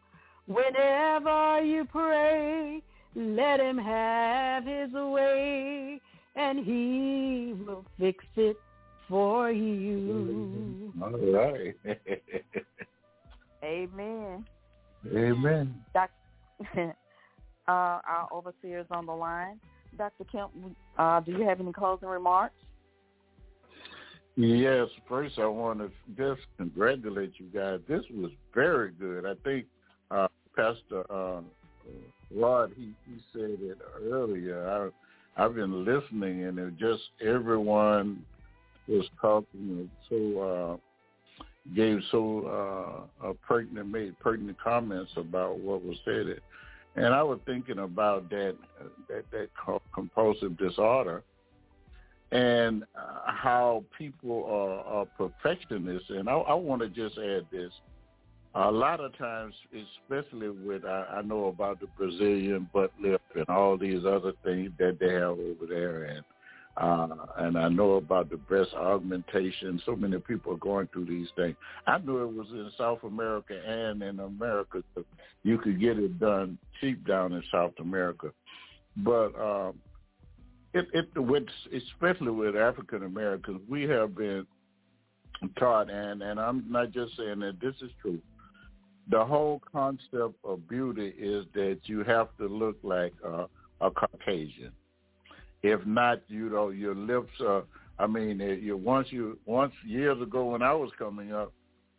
Whenever you pray, let him have his way, and he will fix it for you. All right. [LAUGHS] Amen. Amen. Doc, [LAUGHS] uh, our overseer is on the line. Dr. Kemp, uh, do you have any closing remarks? Yes, first I want to just congratulate you guys. This was very good. I think uh, Pastor uh, Rod he, he said it earlier. I, I've been listening, and it just everyone was talking so uh, gave so uh, uh, pertinent made pertinent comments about what was said. And I was thinking about that that that compulsive disorder and uh, how people are, are perfectionists. And I, I want to just add this. A lot of times, especially with, I, I know about the Brazilian butt lift and all these other things that they have over there. And Uh, and I know about the breast augmentation. So many people are going through these things. I knew it was in South America and in America. You could get it done cheap down in South America. But um, it, it, with, especially with African Americans, we have been taught, and, and I'm not just saying that this is true. The whole concept of beauty is that you have to look like uh, a Caucasian if not, you know, your lips are. I mean, you once you once years ago when I was coming up,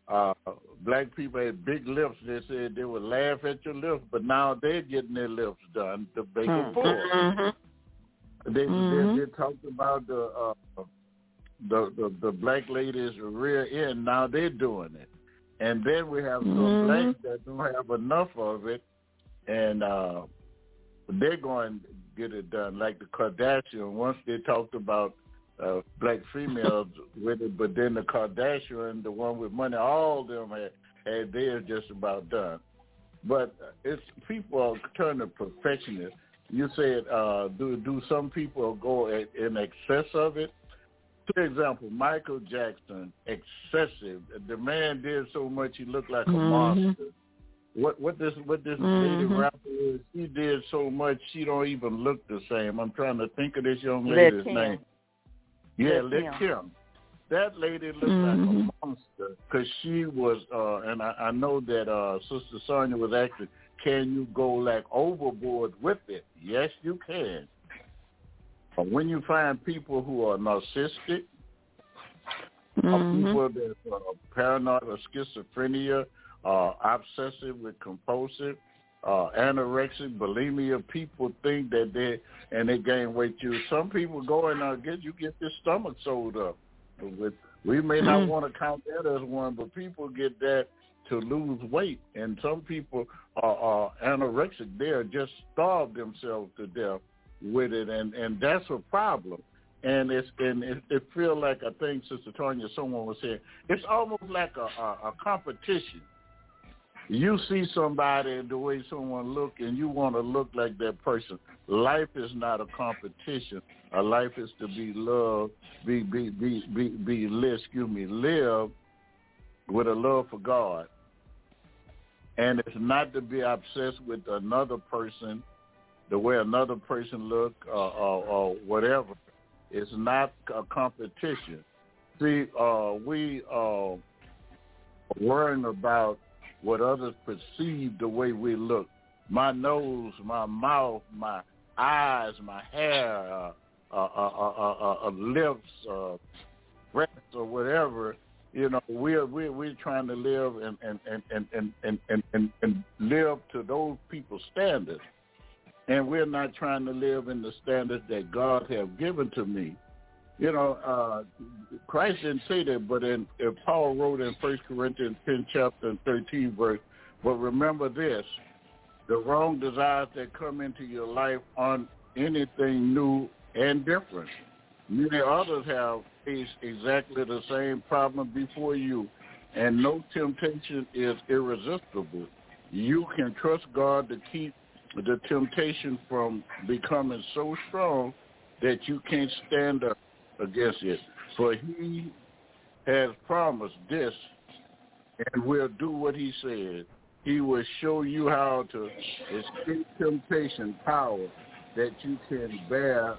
uh black people had big lips. They said they would laugh at your lips, but now they're getting their lips done to make a full. Mm-hmm. They, mm-hmm. they they talked about the uh the the, the black ladies rear end. Now they're doing it, and then we have some mm-hmm. blacks that don't have enough of it, and uh they're going get it done. Like the Kardashian, once they talked about uh, black females [LAUGHS] with it, but then the Kardashian, the one with money, all of them had, had theirs just about done. But it's people are turning perfectionists. You said, uh, do do some people go in excess of it? For example, Michael Jackson, excessive. The man did so much he looked like a mm-hmm. monster what what this what this mm-hmm. lady rapper is, she did so much she don't even look the same. I'm trying to think of this young lady's name. Yeah, Lil Kim. That lady looked mm-hmm. like a mm-hmm. monster because she was, uh and I, I know that uh Sister Sonia was asking, can you go like overboard with it? Yes, you can. When you find people who are narcissistic, mm-hmm. or people that are paranoid or schizophrenia, uh, obsessive with compulsive, uh, anorexic, bulimia. People think that they and they gain weight too. Some people go and uh, get you get their stomach sewed up. With we may not mm-hmm. want to count that as one, but people get that to lose weight, and some people are, are anorexic. They are just starve themselves to death with it, and and that's a problem. And it's and it, it feels like I think Sister Tanya, someone was saying, it's almost like a, a, a competition you see somebody the way someone look and you want to look like that person. Life is not a competition. A life is to be loved, be be be be be live, excuse me, live with a love for God. And it's not to be obsessed with another person, the way another person look uh, or, or whatever. It's not a competition. See, uh, we uh, worrying about what others perceive the way we look. My nose, my mouth, my eyes, my hair, uh, uh, uh, uh, lips, uh, breath, or whatever. You know, we're we're we're trying to live and and and and and and, and, and live to those people's standards, and we're not trying to live in the standards that God have given to me. You know, uh, Christ didn't say that, but in, if Paul wrote in First Corinthians 10 chapter and 13 verse, but remember this, the wrong desires that come into your life aren't anything new and different. Many others have faced exactly the same problem before you, and no temptation is irresistible. You can trust God to keep the temptation from becoming so strong that you can't stand up against it. For he has promised this and will do what he said. He will show you how to escape temptation power that you can bear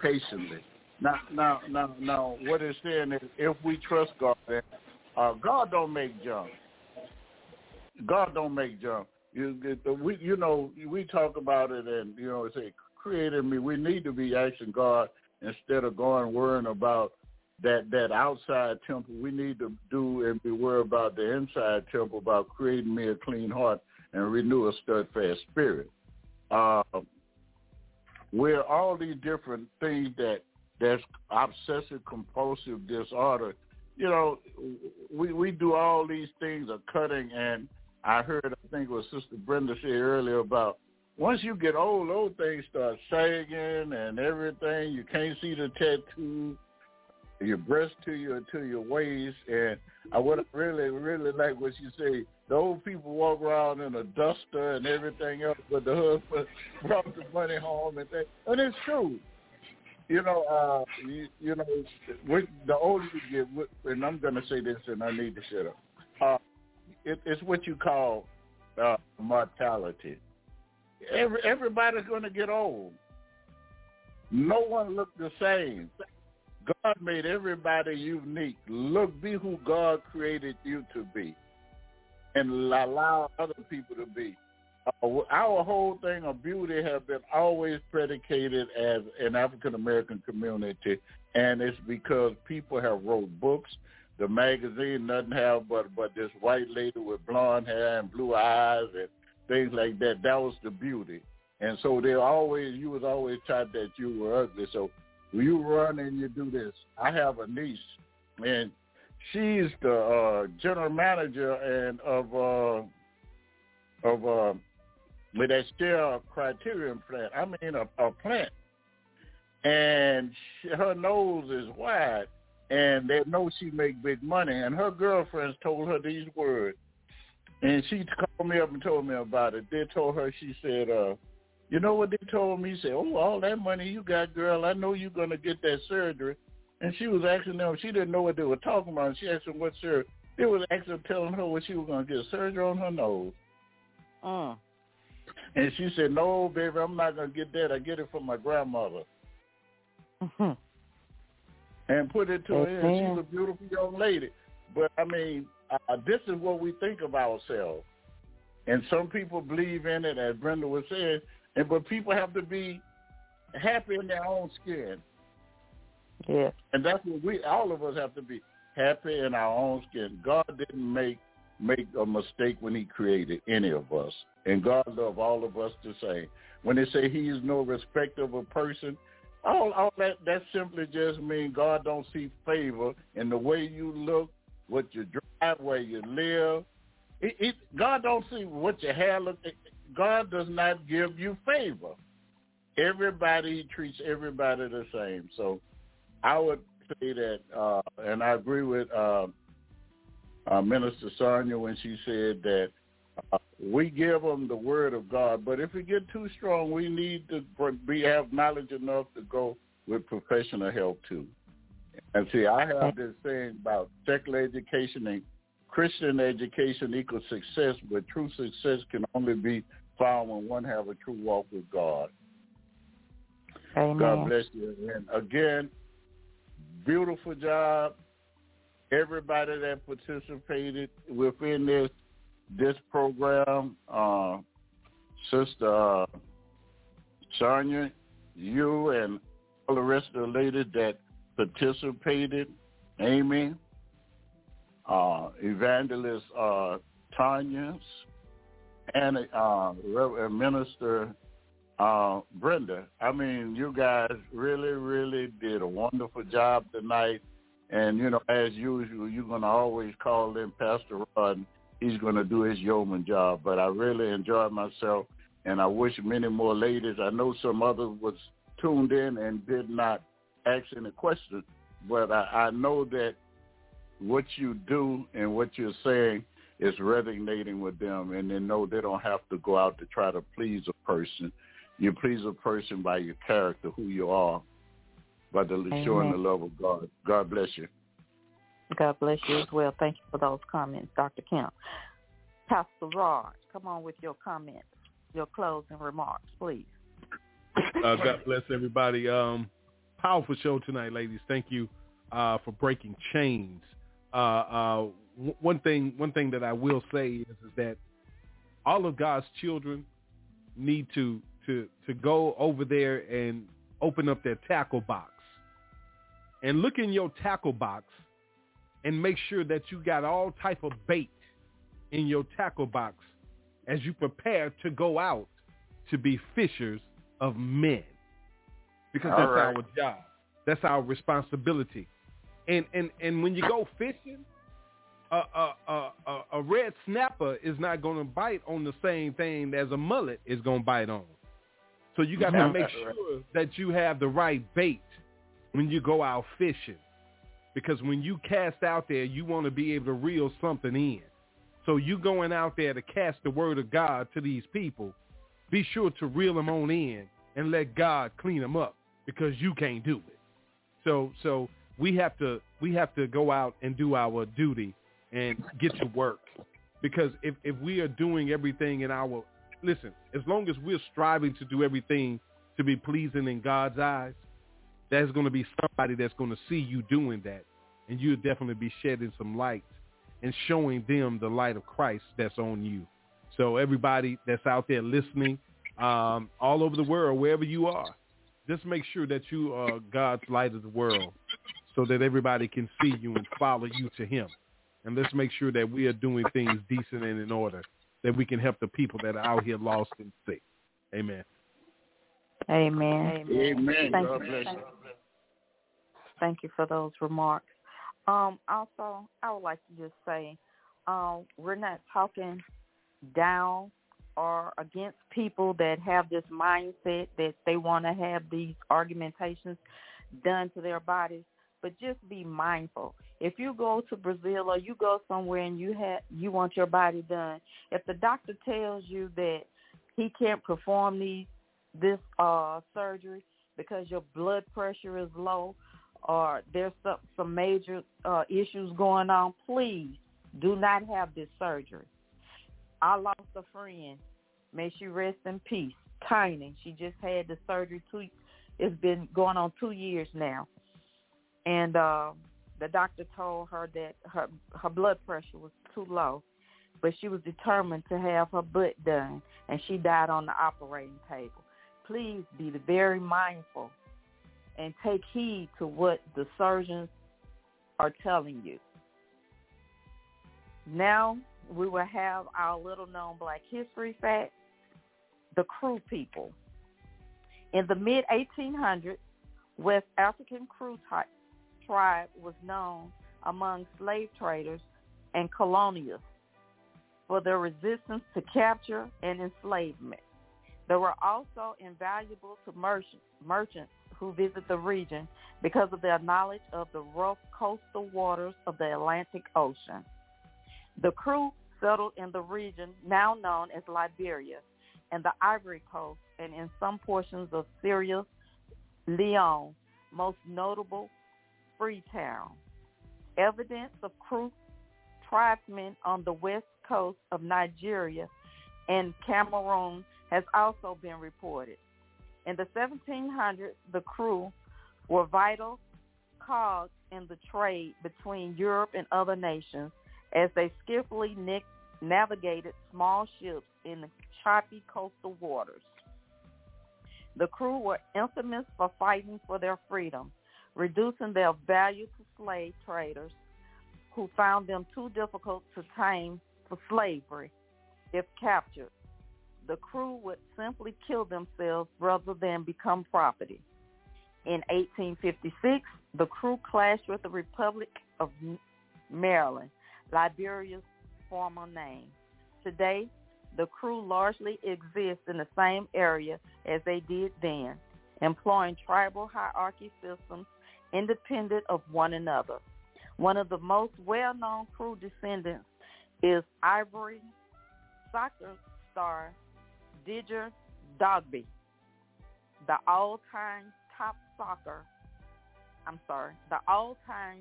patiently. Now, now, now, now, what it's saying is, if we trust God, uh, God don't make junk. God don't make junk. You, we, you know, we talk about it, and you know, say, created me. We need to be asking God instead of going worrying about that that outside temple, we need to do and be worried about the inside temple, about creating me a clean heart and renew a steadfast spirit. Uh, where all these different things that that's obsessive compulsive disorder, you know, we we do all these things of cutting and I heard I think it was Sister Brenda say earlier about once you get old, those things start sagging and everything. You can't see the tattoo, your breast to your to your waist. And I would really really like what you say. The old people walk around in a duster and everything else, but the husband [LAUGHS] brought the money home and things. And it's true. you know, uh, you, you know, the older you get, and I'm going to say this, and I need to shut up. It, it's what you call uh, mortality. Every, everybody's going to get old. No one look the same. God made everybody unique. Look, be who God created you to be, and allow other people to be. Uh, our whole thing of beauty has been always predicated as an African American community, and it's because people have wrote books. The magazine doesn't have but but this white lady with blonde hair and blue eyes and things like that. That was the beauty, and so they always you was always taught that you were ugly. So you run and you do this. I have a niece, and she's the uh, general manager and of uh, of uh, with that still criterion plant. I mean a, a plant, and she, her nose is wide, and they know she make big money. And her girlfriends told her these words, and she called me up and told me about it. They told her she said. uh you know what they told me? Say, oh, all that money you got, girl, I know you're going to get that surgery. And she was asking them, she didn't know what they were talking about. She asked them what surgery. They was actually telling her what she was going to get surgery on her nose. Mm. And she said, no, baby, I'm not going to get that. I get it from my grandmother. Mm-hmm. [LAUGHS] And put it to her. And she's a beautiful young lady. But, I mean, uh, this is what we think of ourselves. And some people believe in it, as Brenda was saying, and but people have to be happy in their own skin. Yeah. And that's what we all of us have to be happy in our own skin. God didn't make make a mistake when he created any of us. And God loved all of us the same. When they say he is no respecter of a person, all all that that simply just means God don't see favor in the way you look, what you drive, where you live. It, it, God don't see what your hair look. God does not give you favor. Everybody treats everybody the same. So I would say that, uh, and I agree with uh, uh, Minister Sonia when she said that we give them the word of God, but if we get too strong, we need to be have knowledge enough to go with professional help too. And see, I have this saying about secular education and Christian education equals success, but true success can only be found when one have a true walk with God. Amen. God bless you. And again, beautiful job. Everybody that participated within this this program, uh, Sister uh, Sonia, you and all the rest of the ladies that participated, Amy, uh, Evangelist uh, Tanya, and uh, Minister uh, Brenda. I mean, you guys really, really did a wonderful job tonight. And, you know, as usual, you're going to always call in Pastor Rod. He's going to do his yeoman job. But I really enjoyed myself, and I wish many more ladies. I know some others was tuned in and did not ask any questions, but I, I know that what you do and what you're saying is resonating with them and they know they don't have to go out to try to please a person. You please a person by your character, who you are, by the Amen. showing the love of God. God bless you. God bless you as well. Thank you for those comments, Dr. Kemp. Pastor Rod, come on with your comments, your closing remarks, please. Uh, God bless everybody. Um, powerful show tonight, ladies. Thank you uh, for breaking chains. Uh, uh, w- one thing, one thing that I will say is, is that all of God's children need to to to go over there and open up their tackle box and look in your tackle box and make sure that you got all type of bait in your tackle box as you prepare to go out to be fishers of men. Because All that's right. our job. That's our responsibility. And and and when you go fishing a a a, a, a red snapper is not going to bite on the same thing as a mullet is going to bite on. So you got to make sure that you have the right bait when you go out fishing. Because when you cast out there, you want to be able to reel something in. So you going out there to cast the word of God to these people, be sure to reel them on in and let God clean them up because you can't do it. So so we have to we have to go out and do our duty and get to work because if if we are doing everything in our listen, as long as we're striving to do everything to be pleasing in God's eyes, there's going to be somebody that's going to see you doing that, and you'll definitely be shedding some light and showing them the light of Christ that's on you. So everybody that's out there listening, um, all over the world, wherever you are, just make sure that you are God's light of the world so that everybody can see you and follow you to him. And let's make sure that we are doing things decent and in order that we can help the people that are out here lost and sick. Amen. Amen. Amen. Thank God you. bless you. Thank you for those remarks. Um, also, I would like to just say um, we're not talking down or against people that have this mindset that they want to have these argumentations done to their bodies, but just be mindful. If you go to Brazil or you go somewhere and you have you want your body done, if the doctor tells you that he can't perform these this uh surgery because your blood pressure is low or there's some, some major uh issues going on, please do not have this surgery. I lost a friend. May she rest in peace. Tiny. She just had the surgery two it's been going on two years now. And uh the doctor told her that her her blood pressure was too low. But she was determined to have her butt done and she died on the operating table. Please be very mindful and take heed to what the surgeons are telling you. Now we will have our little known black history fact, the Kru people. In the mid 1800s, West African Kru tri- tribe was known among slave traders and colonialists for their resistance to capture and enslavement. They were also invaluable to merchants who visit the region because of their knowledge of the rough coastal waters of the Atlantic Ocean. The Kru settled in the region now known as Liberia and the Ivory Coast and in some portions of Sierra Leone, most notable Freetown. Evidence of Kru tribesmen on the west coast of Nigeria and Cameroon has also been reported. In the 1700s, the Kru were vital cogs in the trade between Europe and other nations as they skillfully na- navigated small ships in choppy coastal waters. The Kru were infamous for fighting for their freedom, reducing their value to slave traders who found them too difficult to tame for slavery if captured. The Kru would simply kill themselves rather than become property. In 1856, the Kru clashed with the Republic of Maryland, Liberia's former name. Today, the Kru largely exists in the same area as they did then, employing tribal hierarchy systems independent of one another. One of the most well-known Kru descendants is Ivory soccer star Didier Drogba, the all-time top soccer, I'm sorry, the all-time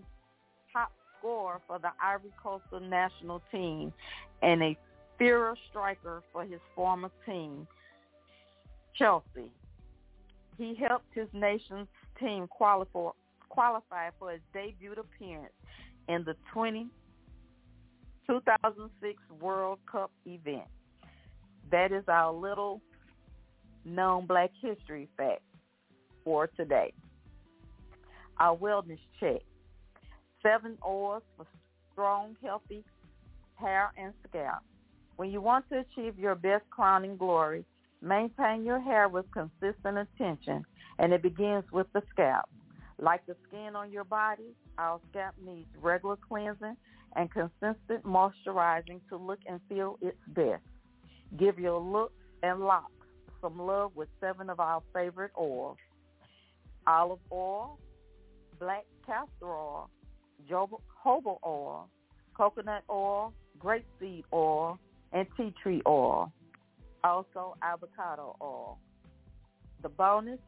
top scorer for the Ivory Coastal national team and a feared striker for his former team, Chelsea. He helped his nation's team qualify, qualify for his debut appearance in the 20, 2006 World Cup event. That is our little known black history fact for today. Our wellness check. Seven oils for strong, healthy hair and scalp. When you want to achieve your best crowning glory, maintain your hair with consistent attention, and it begins with the scalp. Like the skin on your body, our scalp needs regular cleansing and consistent moisturizing to look and feel its best. Give your looks and locks some love with seven of our favorite oils. Olive oil, black castor oil, jojoba oil, coconut oil, grapeseed oil, and tea tree oil. Also avocado oil. The bonus,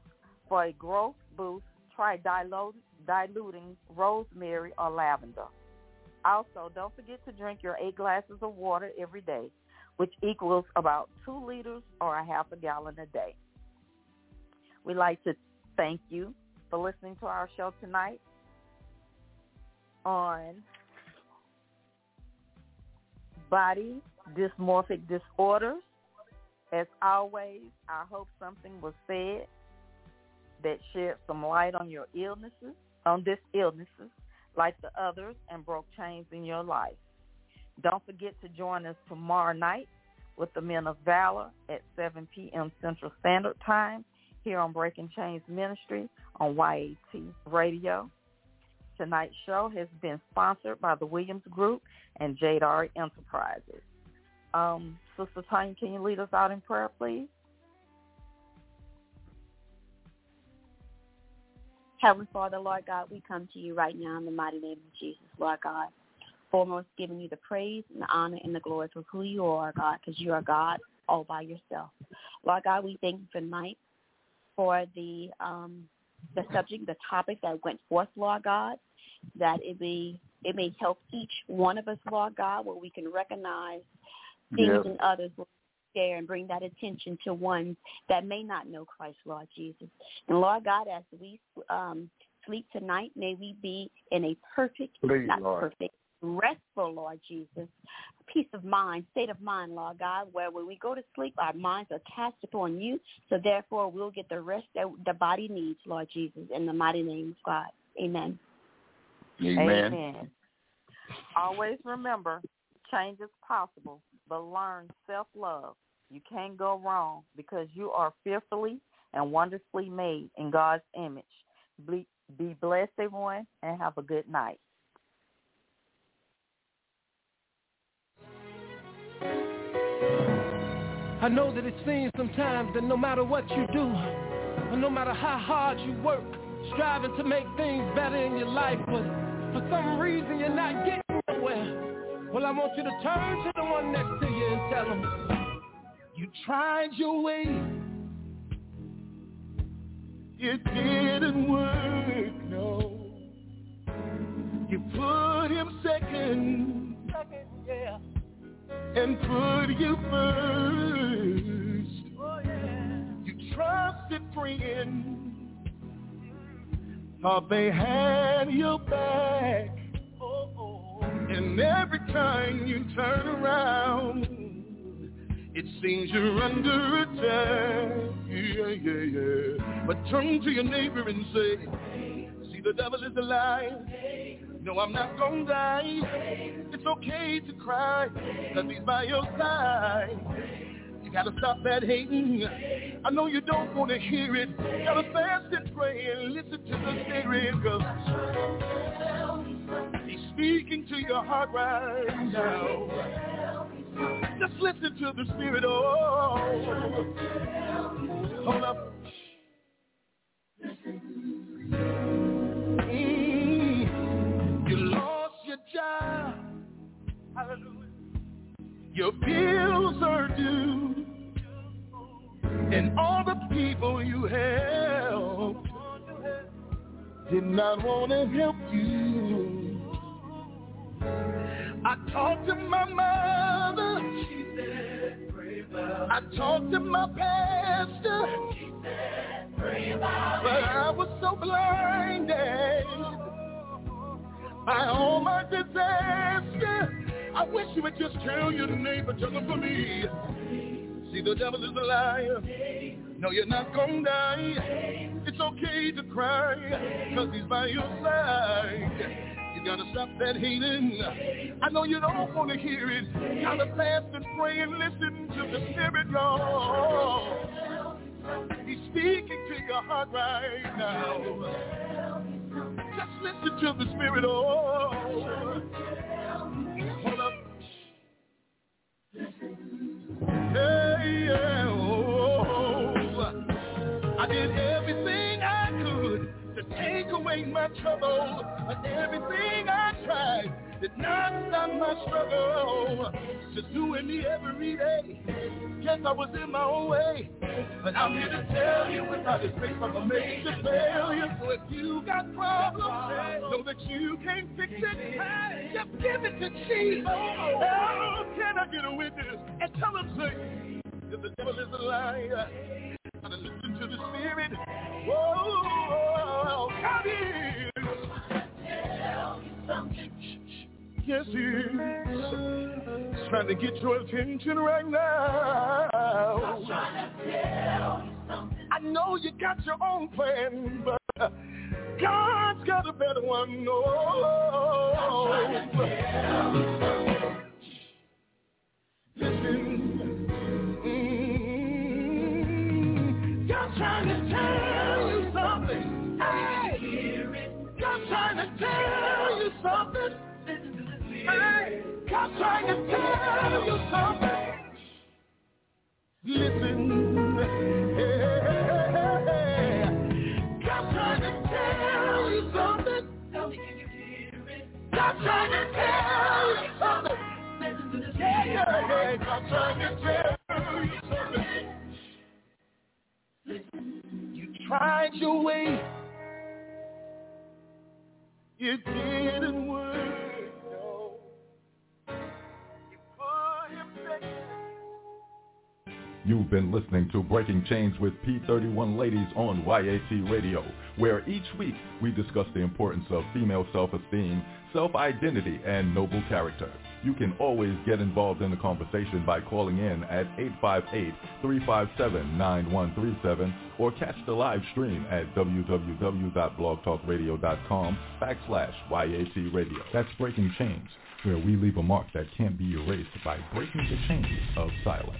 For a growth boost, try diluting rosemary or lavender. Also, don't forget to drink your eight glasses of water every day, which equals about two liters or a half a gallon a day. We'd like to thank you for listening to our show tonight on body dysmorphic disorders. As always, I hope something was said that shed some light on your illnesses, on this illnesses, like the others, and broke chains in your life. Don't forget to join us tomorrow night with the Men of Valor at 7 p.m. Central Standard Time here on Breaking Chains Ministry on YAT Radio. Tonight's show has been sponsored by the Williams Group and Jadar Enterprises. Um, Sister Tanya, can you lead us out in prayer, please? Heavenly Father, Lord God, we come to you right now in the mighty name of Jesus, Lord God. Foremost, giving you the praise and the honor and the glory for who you are, God, because you are God all by yourself. Lord God, we thank you for tonight for the um, the subject, the topic that went forth, Lord God, that it be it may help each one of us, Lord God, where we can recognize things Yes. in others will share and bring that attention to ones that may not know Christ, Lord Jesus. And Lord God, as we um, sleep tonight, may we be in a perfect, Please, not Lord. perfect, restful, Lord Jesus, peace of mind, state of mind, Lord God, where when we go to sleep, our minds are cast upon you, so therefore we'll get the rest that the body needs, Lord Jesus, in the mighty name of God. Amen. Amen. Amen. Always remember, change is possible, but learn self-love. You can't go wrong because you are fearfully and wonderfully made in God's image. Be, be blessed, everyone, and have a good night. I know that it seems sometimes that no matter what you do, or no matter how hard you work, striving to make things better in your life, but for some reason you're not getting nowhere. Well, I want you to turn to the one next to you and tell them, you tried your way. It didn't work, no. You put him second, and put you first. Oh, yeah. You trusted friends, thought they had your back. Oh, oh. And every time you turn around, it seems you're under attack. Yeah, yeah, yeah. But turn to your neighbor and say, see the devil is alive. No, I'm not gonna die. It's okay to cry, cause he's by your side. You gotta stop that hating. I know you don't wanna hear it. Gotta fast and pray and listen to the spirit, cause he's speaking to your heart right now. Just listen to the spirit, oh. Hold up. Hallelujah. Your bills are due. And all the people you helped did not want to help you. I talked to my mother. I talked to my pastor. But I was so blinded my disaster. I wish you would just tell your neighbor, tell them for me. See, the devil is a liar. No, you're not gonna die. It's okay to cry, cause he's by your side. You gotta stop that hating. I know you don't wanna hear it. Gotta fast and pray and listen to the Spirit, Lord. He's speaking to your heart right now. Just listen to the Spirit, oh. Hold up. Hey, yeah, oh. I did everything I could to take away my trouble, but everything I tried did not stop my struggle. Just doing me every day. Guess I was in my own way. But I'm here to tell you without this faith I'm a major failure. So if you got problems, know that you can't fix it. Just give it to Jesus. Oh, can I get a witness? And tell him, say, that the devil is a liar. Gotta listen to the spirit. Whoa, God is. Yes, he is. Trying to get your attention right now. I know you got your own plan, but God's got a better one. No. Listen. Mm, God's trying to tell you something. Hey, God's trying to tell you something. God's trying to tell you something. Listen. God's trying to tell you something. God's trying to tell you something. Yeah, yeah, yeah. God's trying to tell you something. You tried your way. It didn't work. You've been listening to Breaking Chains with P31 Ladies on YAT Radio, where each week we discuss the importance of female self-esteem, self-identity, and noble character. You can always get involved in the conversation by calling in at 858-357-9137 or catch the live stream at www.blogtalkradio.com backslash YAT Radio. That's Breaking Chains, where we leave a mark that can't be erased by breaking the chains of silence.